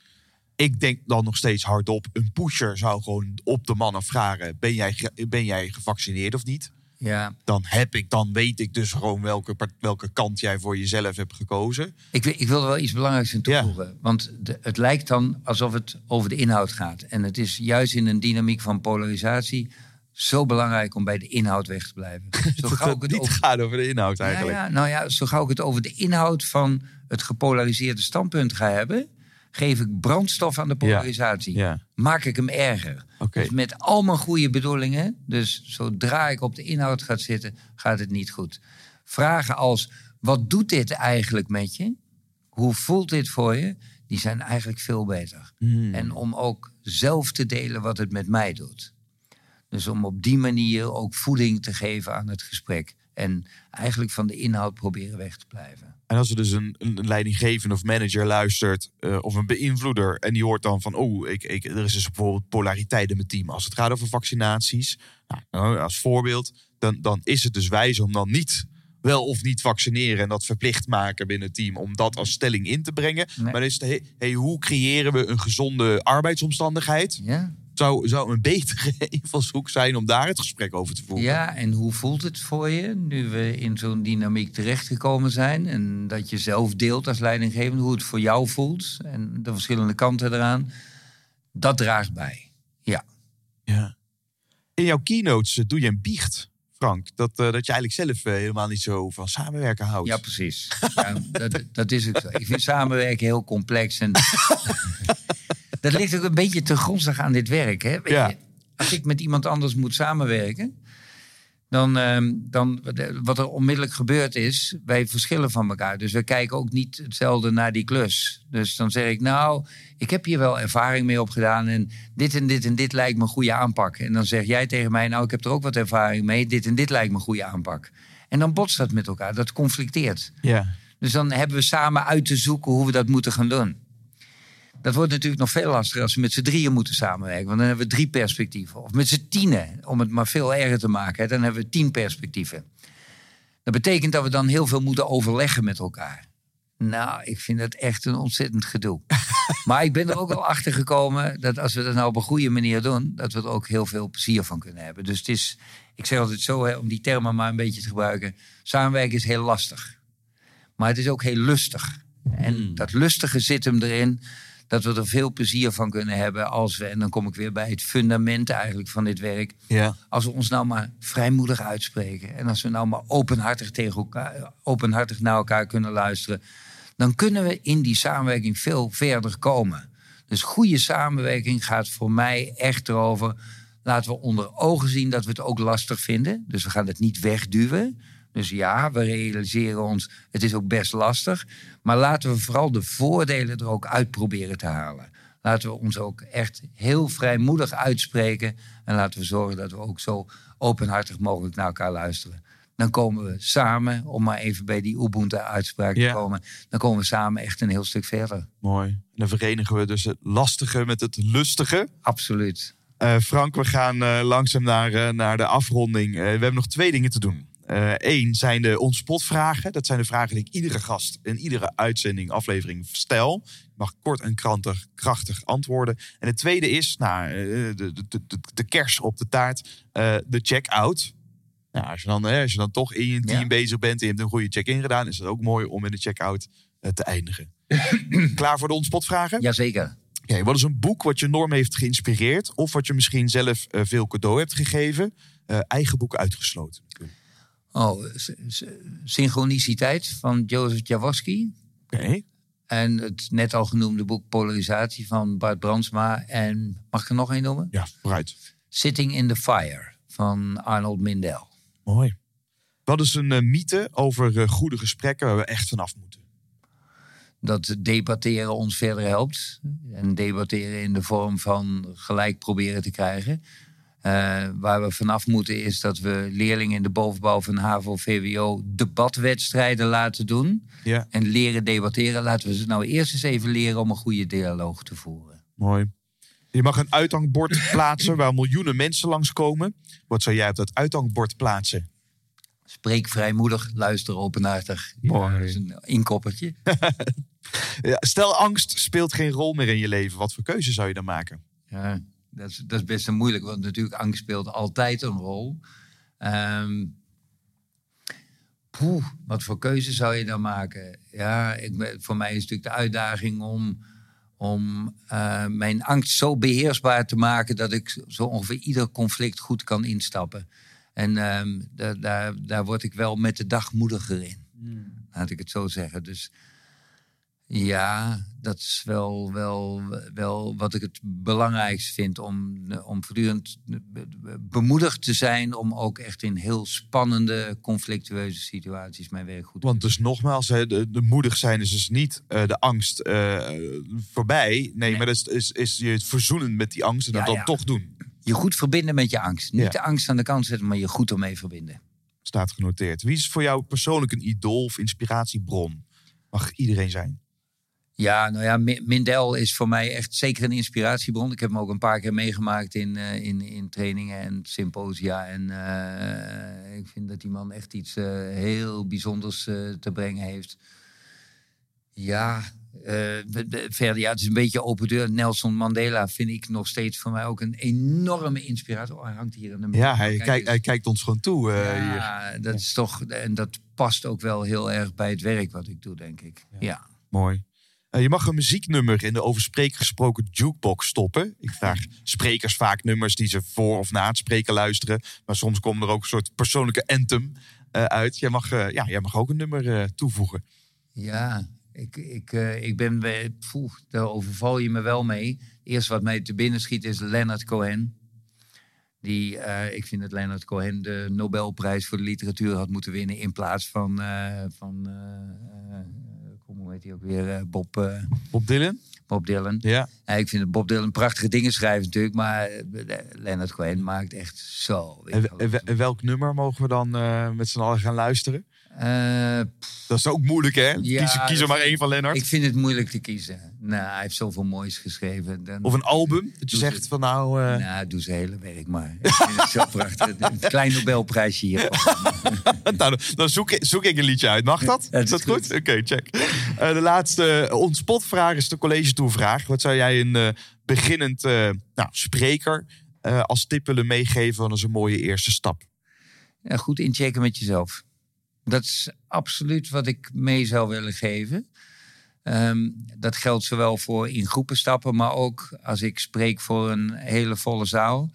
Ik denk dan nog steeds hardop. Een pusher zou gewoon op de mannen vragen: ben jij, ben jij gevaccineerd of niet? Ja, Dan heb ik, dan weet ik dus gewoon welke, welke kant jij voor jezelf hebt gekozen. ik, wil- ik wil er wel iets belangrijks aan toevoegen. Want de, het lijkt dan alsof het over de inhoud gaat. En het is juist in een dynamiek van polarisatie zo belangrijk om bij de inhoud weg te blijven. Zo gauw ik het het niet over- gaat over de inhoud eigenlijk. Ja, ja, nou ja, zo gauw ik het over de inhoud van het gepolariseerde standpunt ga hebben, geef ik brandstof aan de polarisatie. Ja. Maak ik hem erger. Dus met al mijn goede bedoelingen, dus zodra ik op de inhoud ga zitten, gaat het niet goed. Vragen als: wat doet dit eigenlijk met je? Hoe voelt dit voor je? Die zijn eigenlijk veel beter. Hmm. En om ook zelf te delen wat het met mij doet. Dus om op die manier ook voeding te geven aan het gesprek. En eigenlijk van de inhoud proberen weg te blijven. En als er dus een, een leidinggevende of manager luistert, eh, of een beïnvloeder, en die hoort dan van, oh, ik, ik, er is dus bijvoorbeeld polariteit in mijn team. Als het gaat over vaccinaties, nou, nou, als voorbeeld, dan, dan is het dus wijs om dan niet wel of niet vaccineren en dat verplicht maken binnen het team om dat als stelling in te brengen. Nee. Maar dan is het, hey, hey, hoe creëren we een gezonde arbeidsomstandigheid? Ja? Zou, zou een betere invalshoek zijn om daar het gesprek over te voeren? ja, en hoe voelt het voor je nu we in zo'n dynamiek terechtgekomen zijn? En dat je zelf deelt als leidinggevende hoe het voor jou voelt. En de verschillende kanten eraan. Dat draagt bij. Ja. Ja. In jouw keynotes eh, doe je een biecht. Frank, dat, eh, dat je eigenlijk zelf eh, helemaal niet zo van samenwerken houdt. Ja, precies. Ja, dat, dat is het zo. Ik vind samenwerken heel complex. En dat ligt ook een beetje te grondig aan dit werk. Hè? Weet Ja. je, als ik met iemand anders moet samenwerken, dan, ehm, dan wat er onmiddellijk gebeurt is, wij verschillen van elkaar. Dus we kijken ook niet hetzelfde naar die klus. Dus dan zeg ik, nou, ik heb hier wel ervaring mee opgedaan en dit en dit en dit lijkt me een goede aanpak. En dan zeg jij tegen mij, nou, ik heb er ook wat ervaring mee, dit en dit lijkt me een goede aanpak. En dan botst dat met elkaar, dat conflicteert. Ja. Dus dan hebben we samen uit te zoeken hoe we dat moeten gaan doen. Dat wordt natuurlijk nog veel lastiger als we met z'n drieën moeten samenwerken. Want dan hebben we drie perspectieven. Of met z'n tienen, om het maar veel erger te maken. Dan hebben we tien perspectieven. Dat betekent dat we dan heel veel moeten overleggen met elkaar. Nou, ik vind dat echt een ontzettend gedoe. maar ik ben er ook al achter gekomen dat als we dat nou op een goede manier doen, dat we er ook heel veel plezier van kunnen hebben. Dus het is, ik zeg altijd zo, hè, om die termen maar een beetje te gebruiken. Samenwerken is heel lastig. Maar het is ook heel lustig. En dat lustige zit hem erin dat we er veel plezier van kunnen hebben als we, en dan kom ik weer bij het fundament eigenlijk van dit werk, Ja. als we ons nou maar vrijmoedig uitspreken. En als we nou maar openhartig, tegen elkaar, openhartig naar elkaar kunnen luisteren. Dan kunnen we in die samenwerking veel verder komen. Dus goede samenwerking gaat voor mij echt erover. Laten we onder ogen zien dat we het ook lastig vinden. Dus we gaan het niet wegduwen. Dus ja, we realiseren ons, het is ook best lastig. Maar laten we vooral de voordelen er ook uit proberen te halen. Laten we ons ook echt heel vrijmoedig uitspreken. En laten we zorgen dat we ook zo openhartig mogelijk naar elkaar luisteren. Dan komen we samen, om maar even bij die Ubuntu-uitspraak Ja. te komen. Dan komen we samen echt een heel stuk verder. Mooi. En dan verenigen we dus het lastige met het lustige. Absoluut. Eh, Frank, we gaan eh, langzaam naar, eh, naar de afronding. We hebben nog twee dingen te doen. Eén zijn de onspot-vragen. Dat zijn de vragen die ik iedere gast in iedere uitzending, aflevering stel. Mag kort en krantig, krachtig antwoorden. En het tweede is, nou, eh, de, de, de, de, kers op de taart, eh, de check-out. Nou, als, je dan, eh, als je dan toch in je team Ja. bezig bent en je hebt een goede check-in gedaan, is het ook mooi om in de check-out eh, te eindigen. Klaar voor de onspot-vragen? Jazeker. Oké, wat is een boek wat je enorm heeft geïnspireerd? Of wat je misschien zelf eh, veel cadeau hebt gegeven? Eh, eigen boek uitgesloten. Oh, Synchroniciteit van Jozef Jaworski. Oké. En het net al genoemde boek Polarisatie van Bart Brandsma. En mag ik er nog één noemen? Ja, vooruit. Sitting in the Fire van Arnold Mindell. Mooi. Wat is een eh, mythe over eh, goede gesprekken waar we echt vanaf moeten? Dat debatteren ons verder helpt. En debatteren in de vorm van gelijk proberen te krijgen. Eh, waar we vanaf moeten is dat we leerlingen in de bovenbouw van HAVO-VWO debatwedstrijden laten doen. Ja, En leren debatteren. Laten we ze nou eerst eens even leren om een goede dialoog te voeren. mooi. Je mag een uithangbord plaatsen waar miljoenen mensen langskomen. Wat zou jij op dat uithangbord plaatsen? Spreek vrijmoedig, luister openhartig. Ja, Mooi. dat is een inkoppertje. Ja, stel, angst speelt geen rol meer in je leven. Wat voor keuze zou je dan maken? Ja, dat is, dat is best een moeilijk, want natuurlijk angst speelt altijd een rol. Poeh, wat voor keuze zou je dan maken? Ja, ik, voor mij is natuurlijk de uitdaging om, om eh, mijn angst zo beheersbaar te maken dat ik zo ongeveer ieder conflict goed kan instappen. En ehm, da- daar, daar word ik wel met de dag moediger in. Laat ik het zo zeggen. Dus ja, dat is wel, wel, wel wat ik het belangrijkst vind. Om, om voortdurend be- bemoedigd te zijn. Om ook echt in heel spannende, conflictueuze situaties mijn werk goed te Want dus nogmaals, de, de moedig zijn is dus niet eh, de angst eh, voorbij. Nee, maar dat is, is, is je het verzoenen met die angst en dat Ja, dan ja. toch doen. Je goed verbinden met je angst. Niet Ja. de angst aan de kant zetten, maar je goed ermee verbinden. Staat genoteerd. Wie is voor jou persoonlijk een idool of inspiratiebron? Mag iedereen zijn. Ja, nou ja, Mi- Mindel is voor mij echt zeker een inspiratiebron. Ik heb hem ook een paar keer meegemaakt in, eh, in, in trainingen en symposia. En eh, ik vind dat die man echt iets eh, heel bijzonders te brengen heeft. Ja, de- de- verder, ja, het is een beetje open deur. Nelson Mandela vind ik nog steeds voor mij ook een enorme inspiratie. Oh, hij hangt hier aan de Ja, hij, Kijk kijkt, eens. hij kijkt ons gewoon toe. eh, hier. ja, dat is toch, en dat past ook wel heel erg bij het werk wat ik doe, denk ik. Ja. Mooi. Eh, je mag een muzieknummer in de over spreken gesproken jukebox stoppen. Ik vraag sprekers vaak nummers die ze voor of na het spreken luisteren. Maar soms komt er ook een soort persoonlijke anthem eh, uit. Jij mag, eh, ja, jij mag ook een nummer toevoegen. Ja, ik, ik, ik ben. Poeh, daar overval je me wel mee. Eerst wat mij te binnen schiet is Leonard Cohen. Die, ik vind dat Leonard Cohen de Nobelprijs voor de literatuur had moeten winnen. In plaats van. van hoe heet hij ook weer? eh, Bob, eh, Bob Dylan? Bob Dylan. Ja. Ja, ik vind Bob Dylan prachtige dingen schrijft natuurlijk. Maar eh, Leonard Cohen maakt echt zo. En, en we- en welk nummer mogen we dan met z'n allen gaan luisteren? Eh, Dat is ook moeilijk, hè? Ja, kies, kies er dat- maar één van Lennart. ik vind het moeilijk te kiezen. Nou, hij heeft zoveel moois geschreven. Dan, Of een album. Dat je zegt van nou... eh, Nou, doe zijn hele werk maar. Ik vind het zo prachtig. Een klein Nobelprijsje hier. nou, dan- zoek ik, zoek ik een liedje uit. Mag dat? Ja, is dat goed? Oké, check. Eh, de laatste uh, onspot-vraag is de college toevraag. Wat zou jij een beginnend nou, spreker als tip willen meegeven? Dat is een mooie eerste stap. Ja, goed inchecken met jezelf. Dat is absoluut wat ik mee zou willen geven. Ehm, dat geldt zowel voor in groepen stappen, maar ook als ik spreek voor een hele volle zaal.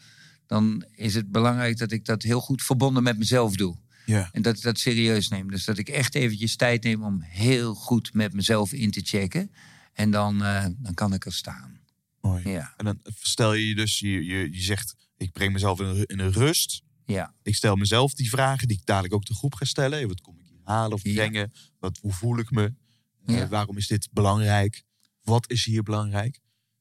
Dan is het belangrijk dat ik dat heel goed verbonden met mezelf doe. Ja. En dat ik dat serieus neem. Dus dat ik echt eventjes tijd neem om heel goed met mezelf in te checken. En dan, eh, dan kan ik er staan. Mooi. Ja, En dan stel je dus, je, je, je zegt, ik breng mezelf in in een rust. Ja, Ik stel mezelf die vragen die ik dadelijk ook de groep ga stellen. Hey, Wat kom ik hier halen of Ja. brengen? Wat, hoe voel ik me? Eh, waarom is dit belangrijk? Wat is hier belangrijk?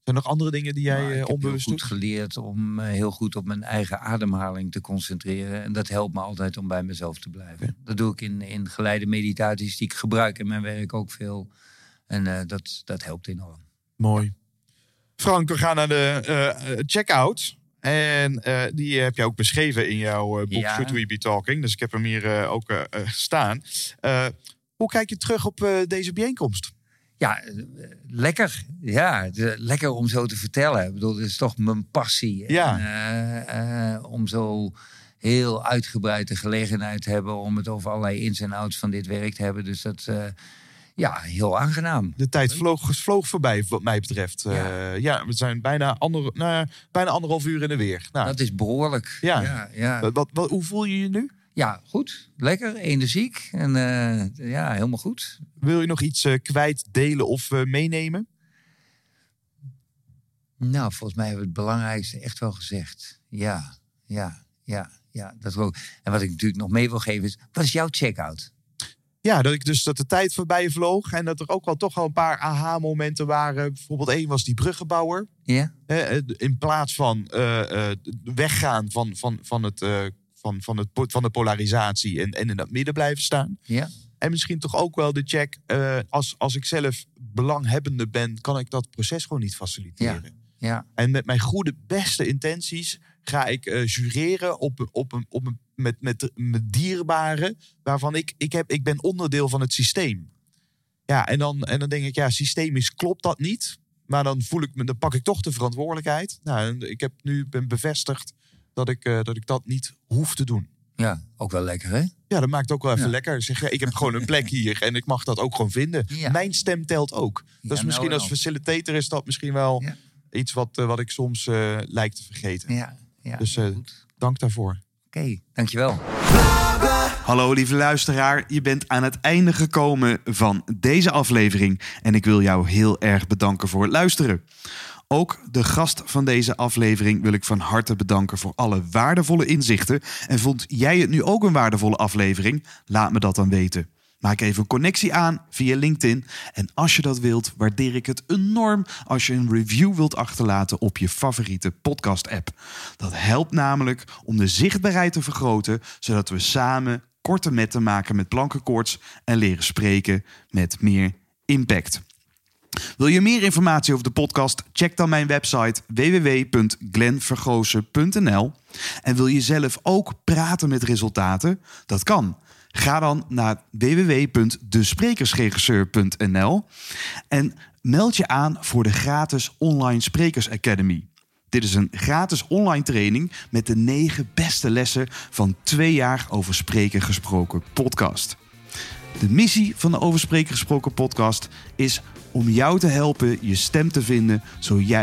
Zijn er nog andere dingen die jij Maar eh, ik heb heel onbewust goed doet? geleerd om eh, heel goed op mijn eigen ademhaling te concentreren. En dat helpt me altijd om bij mezelf te blijven. Dat doe ik in, in geleide meditaties die ik gebruik in mijn werk ook veel. En dat, dat helpt enorm. Mooi. Frank, we gaan naar de eh, checkout. En eh, die heb je ook beschreven in jouw eh, boek Ja. Should We Be Talking. Dus ik heb hem hier eh, ook eh, eh, staan. Eh, hoe kijk je terug op eh, deze bijeenkomst? Ja, eh, lekker. Ja, de- lekker om zo te vertellen. Ik bedoel, het is toch mijn passie. Ja. Eh, eh, om zo heel uitgebreid de gelegenheid te hebben om het over allerlei ins en outs van dit werk te hebben. Dus dat, eh, ja, heel aangenaam. De tijd vloog, vloog voorbij, wat mij betreft. Eh, Ja. ja. we zijn bijna, ander, nou, bijna anderhalf uur in de weer. Nou, Dat is behoorlijk. Ja. ja, ja. wat, wat, wat- hoe voel je je nu? Ja, goed. Lekker. Energiek. En eh, ja, helemaal goed. Wil je nog iets eh, kwijt, delen of meenemen? Nou, volgens mij hebben we het belangrijkste echt wel gezegd. Ja, ja, ja, ja. Dat ook. En wat ik natuurlijk nog mee wil geven is, wat is jouw checkout? Ja, dat ik dus dat de tijd voorbij vloog. En dat er ook wel toch wel een paar aha-momenten waren. Bijvoorbeeld één was die bruggenbouwer. Ja? Eh, in plaats van eh, eh, weggaan van, van, van, het, van, van, het, van de polarisatie en, en in dat midden blijven staan. Ja? En misschien toch ook wel de check. als, als ik zelf belanghebbende ben, kan ik dat proces gewoon niet faciliteren. Ja. En met mijn goede, beste intenties ga ik eh, jureren op, op, een, op een, met, met, met dierbaren waarvan ik, ik, heb, ik ben onderdeel van het systeem. Ja, en dan, en dan denk ik, ja, systemisch klopt dat niet. Maar dan voel ik me, dan pak ik toch de verantwoordelijkheid. Nou, ik heb nu ben bevestigd dat ik, eh, dat ik dat niet hoef te doen. Ja, ook wel lekker, hè? Ja, dat maakt ook wel even Ja. lekker. Zeg, ik heb gewoon een plek hier en ik mag dat ook gewoon vinden. Ja. Mijn stem telt ook. Dat Ja, is nou misschien als facilitator is dat misschien wel iets wat, eh, wat ik soms lijkt te vergeten. Ja. Ja. Dus eh, goed. dank daarvoor. Oké, dankjewel. Hallo lieve luisteraar, je bent aan het einde gekomen van deze aflevering en ik wil jou heel erg bedanken voor het luisteren. Ook de gast van deze aflevering wil ik van harte bedanken voor alle waardevolle inzichten. En vond jij het nu ook een waardevolle aflevering? Laat me dat dan weten. Maak even een connectie aan via LinkedIn. En als je dat wilt, waardeer ik het enorm als je een review wilt achterlaten op je favoriete podcast-app. Dat helpt namelijk om de zichtbaarheid te vergroten, zodat we samen korte metten maken met plankenkoorts en leren spreken met meer impact. Wil je meer informatie over de podcast? Check dan mijn website www.glenvergozen.nl. En wil je zelf ook praten met resultaten? Dat kan. Ga dan naar www.desprekersregisseur.nl en meld je aan voor de gratis Online Sprekers Academy. Dit is een gratis online training met de negen beste lessen van twee jaar over spreken gesproken podcast. De missie van de Over Spreken Gesproken podcast is om jou te helpen je stem te vinden,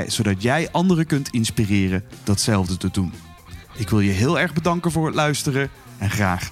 zodat jij anderen kunt inspireren datzelfde te doen. Ik wil je heel erg bedanken voor het luisteren en graag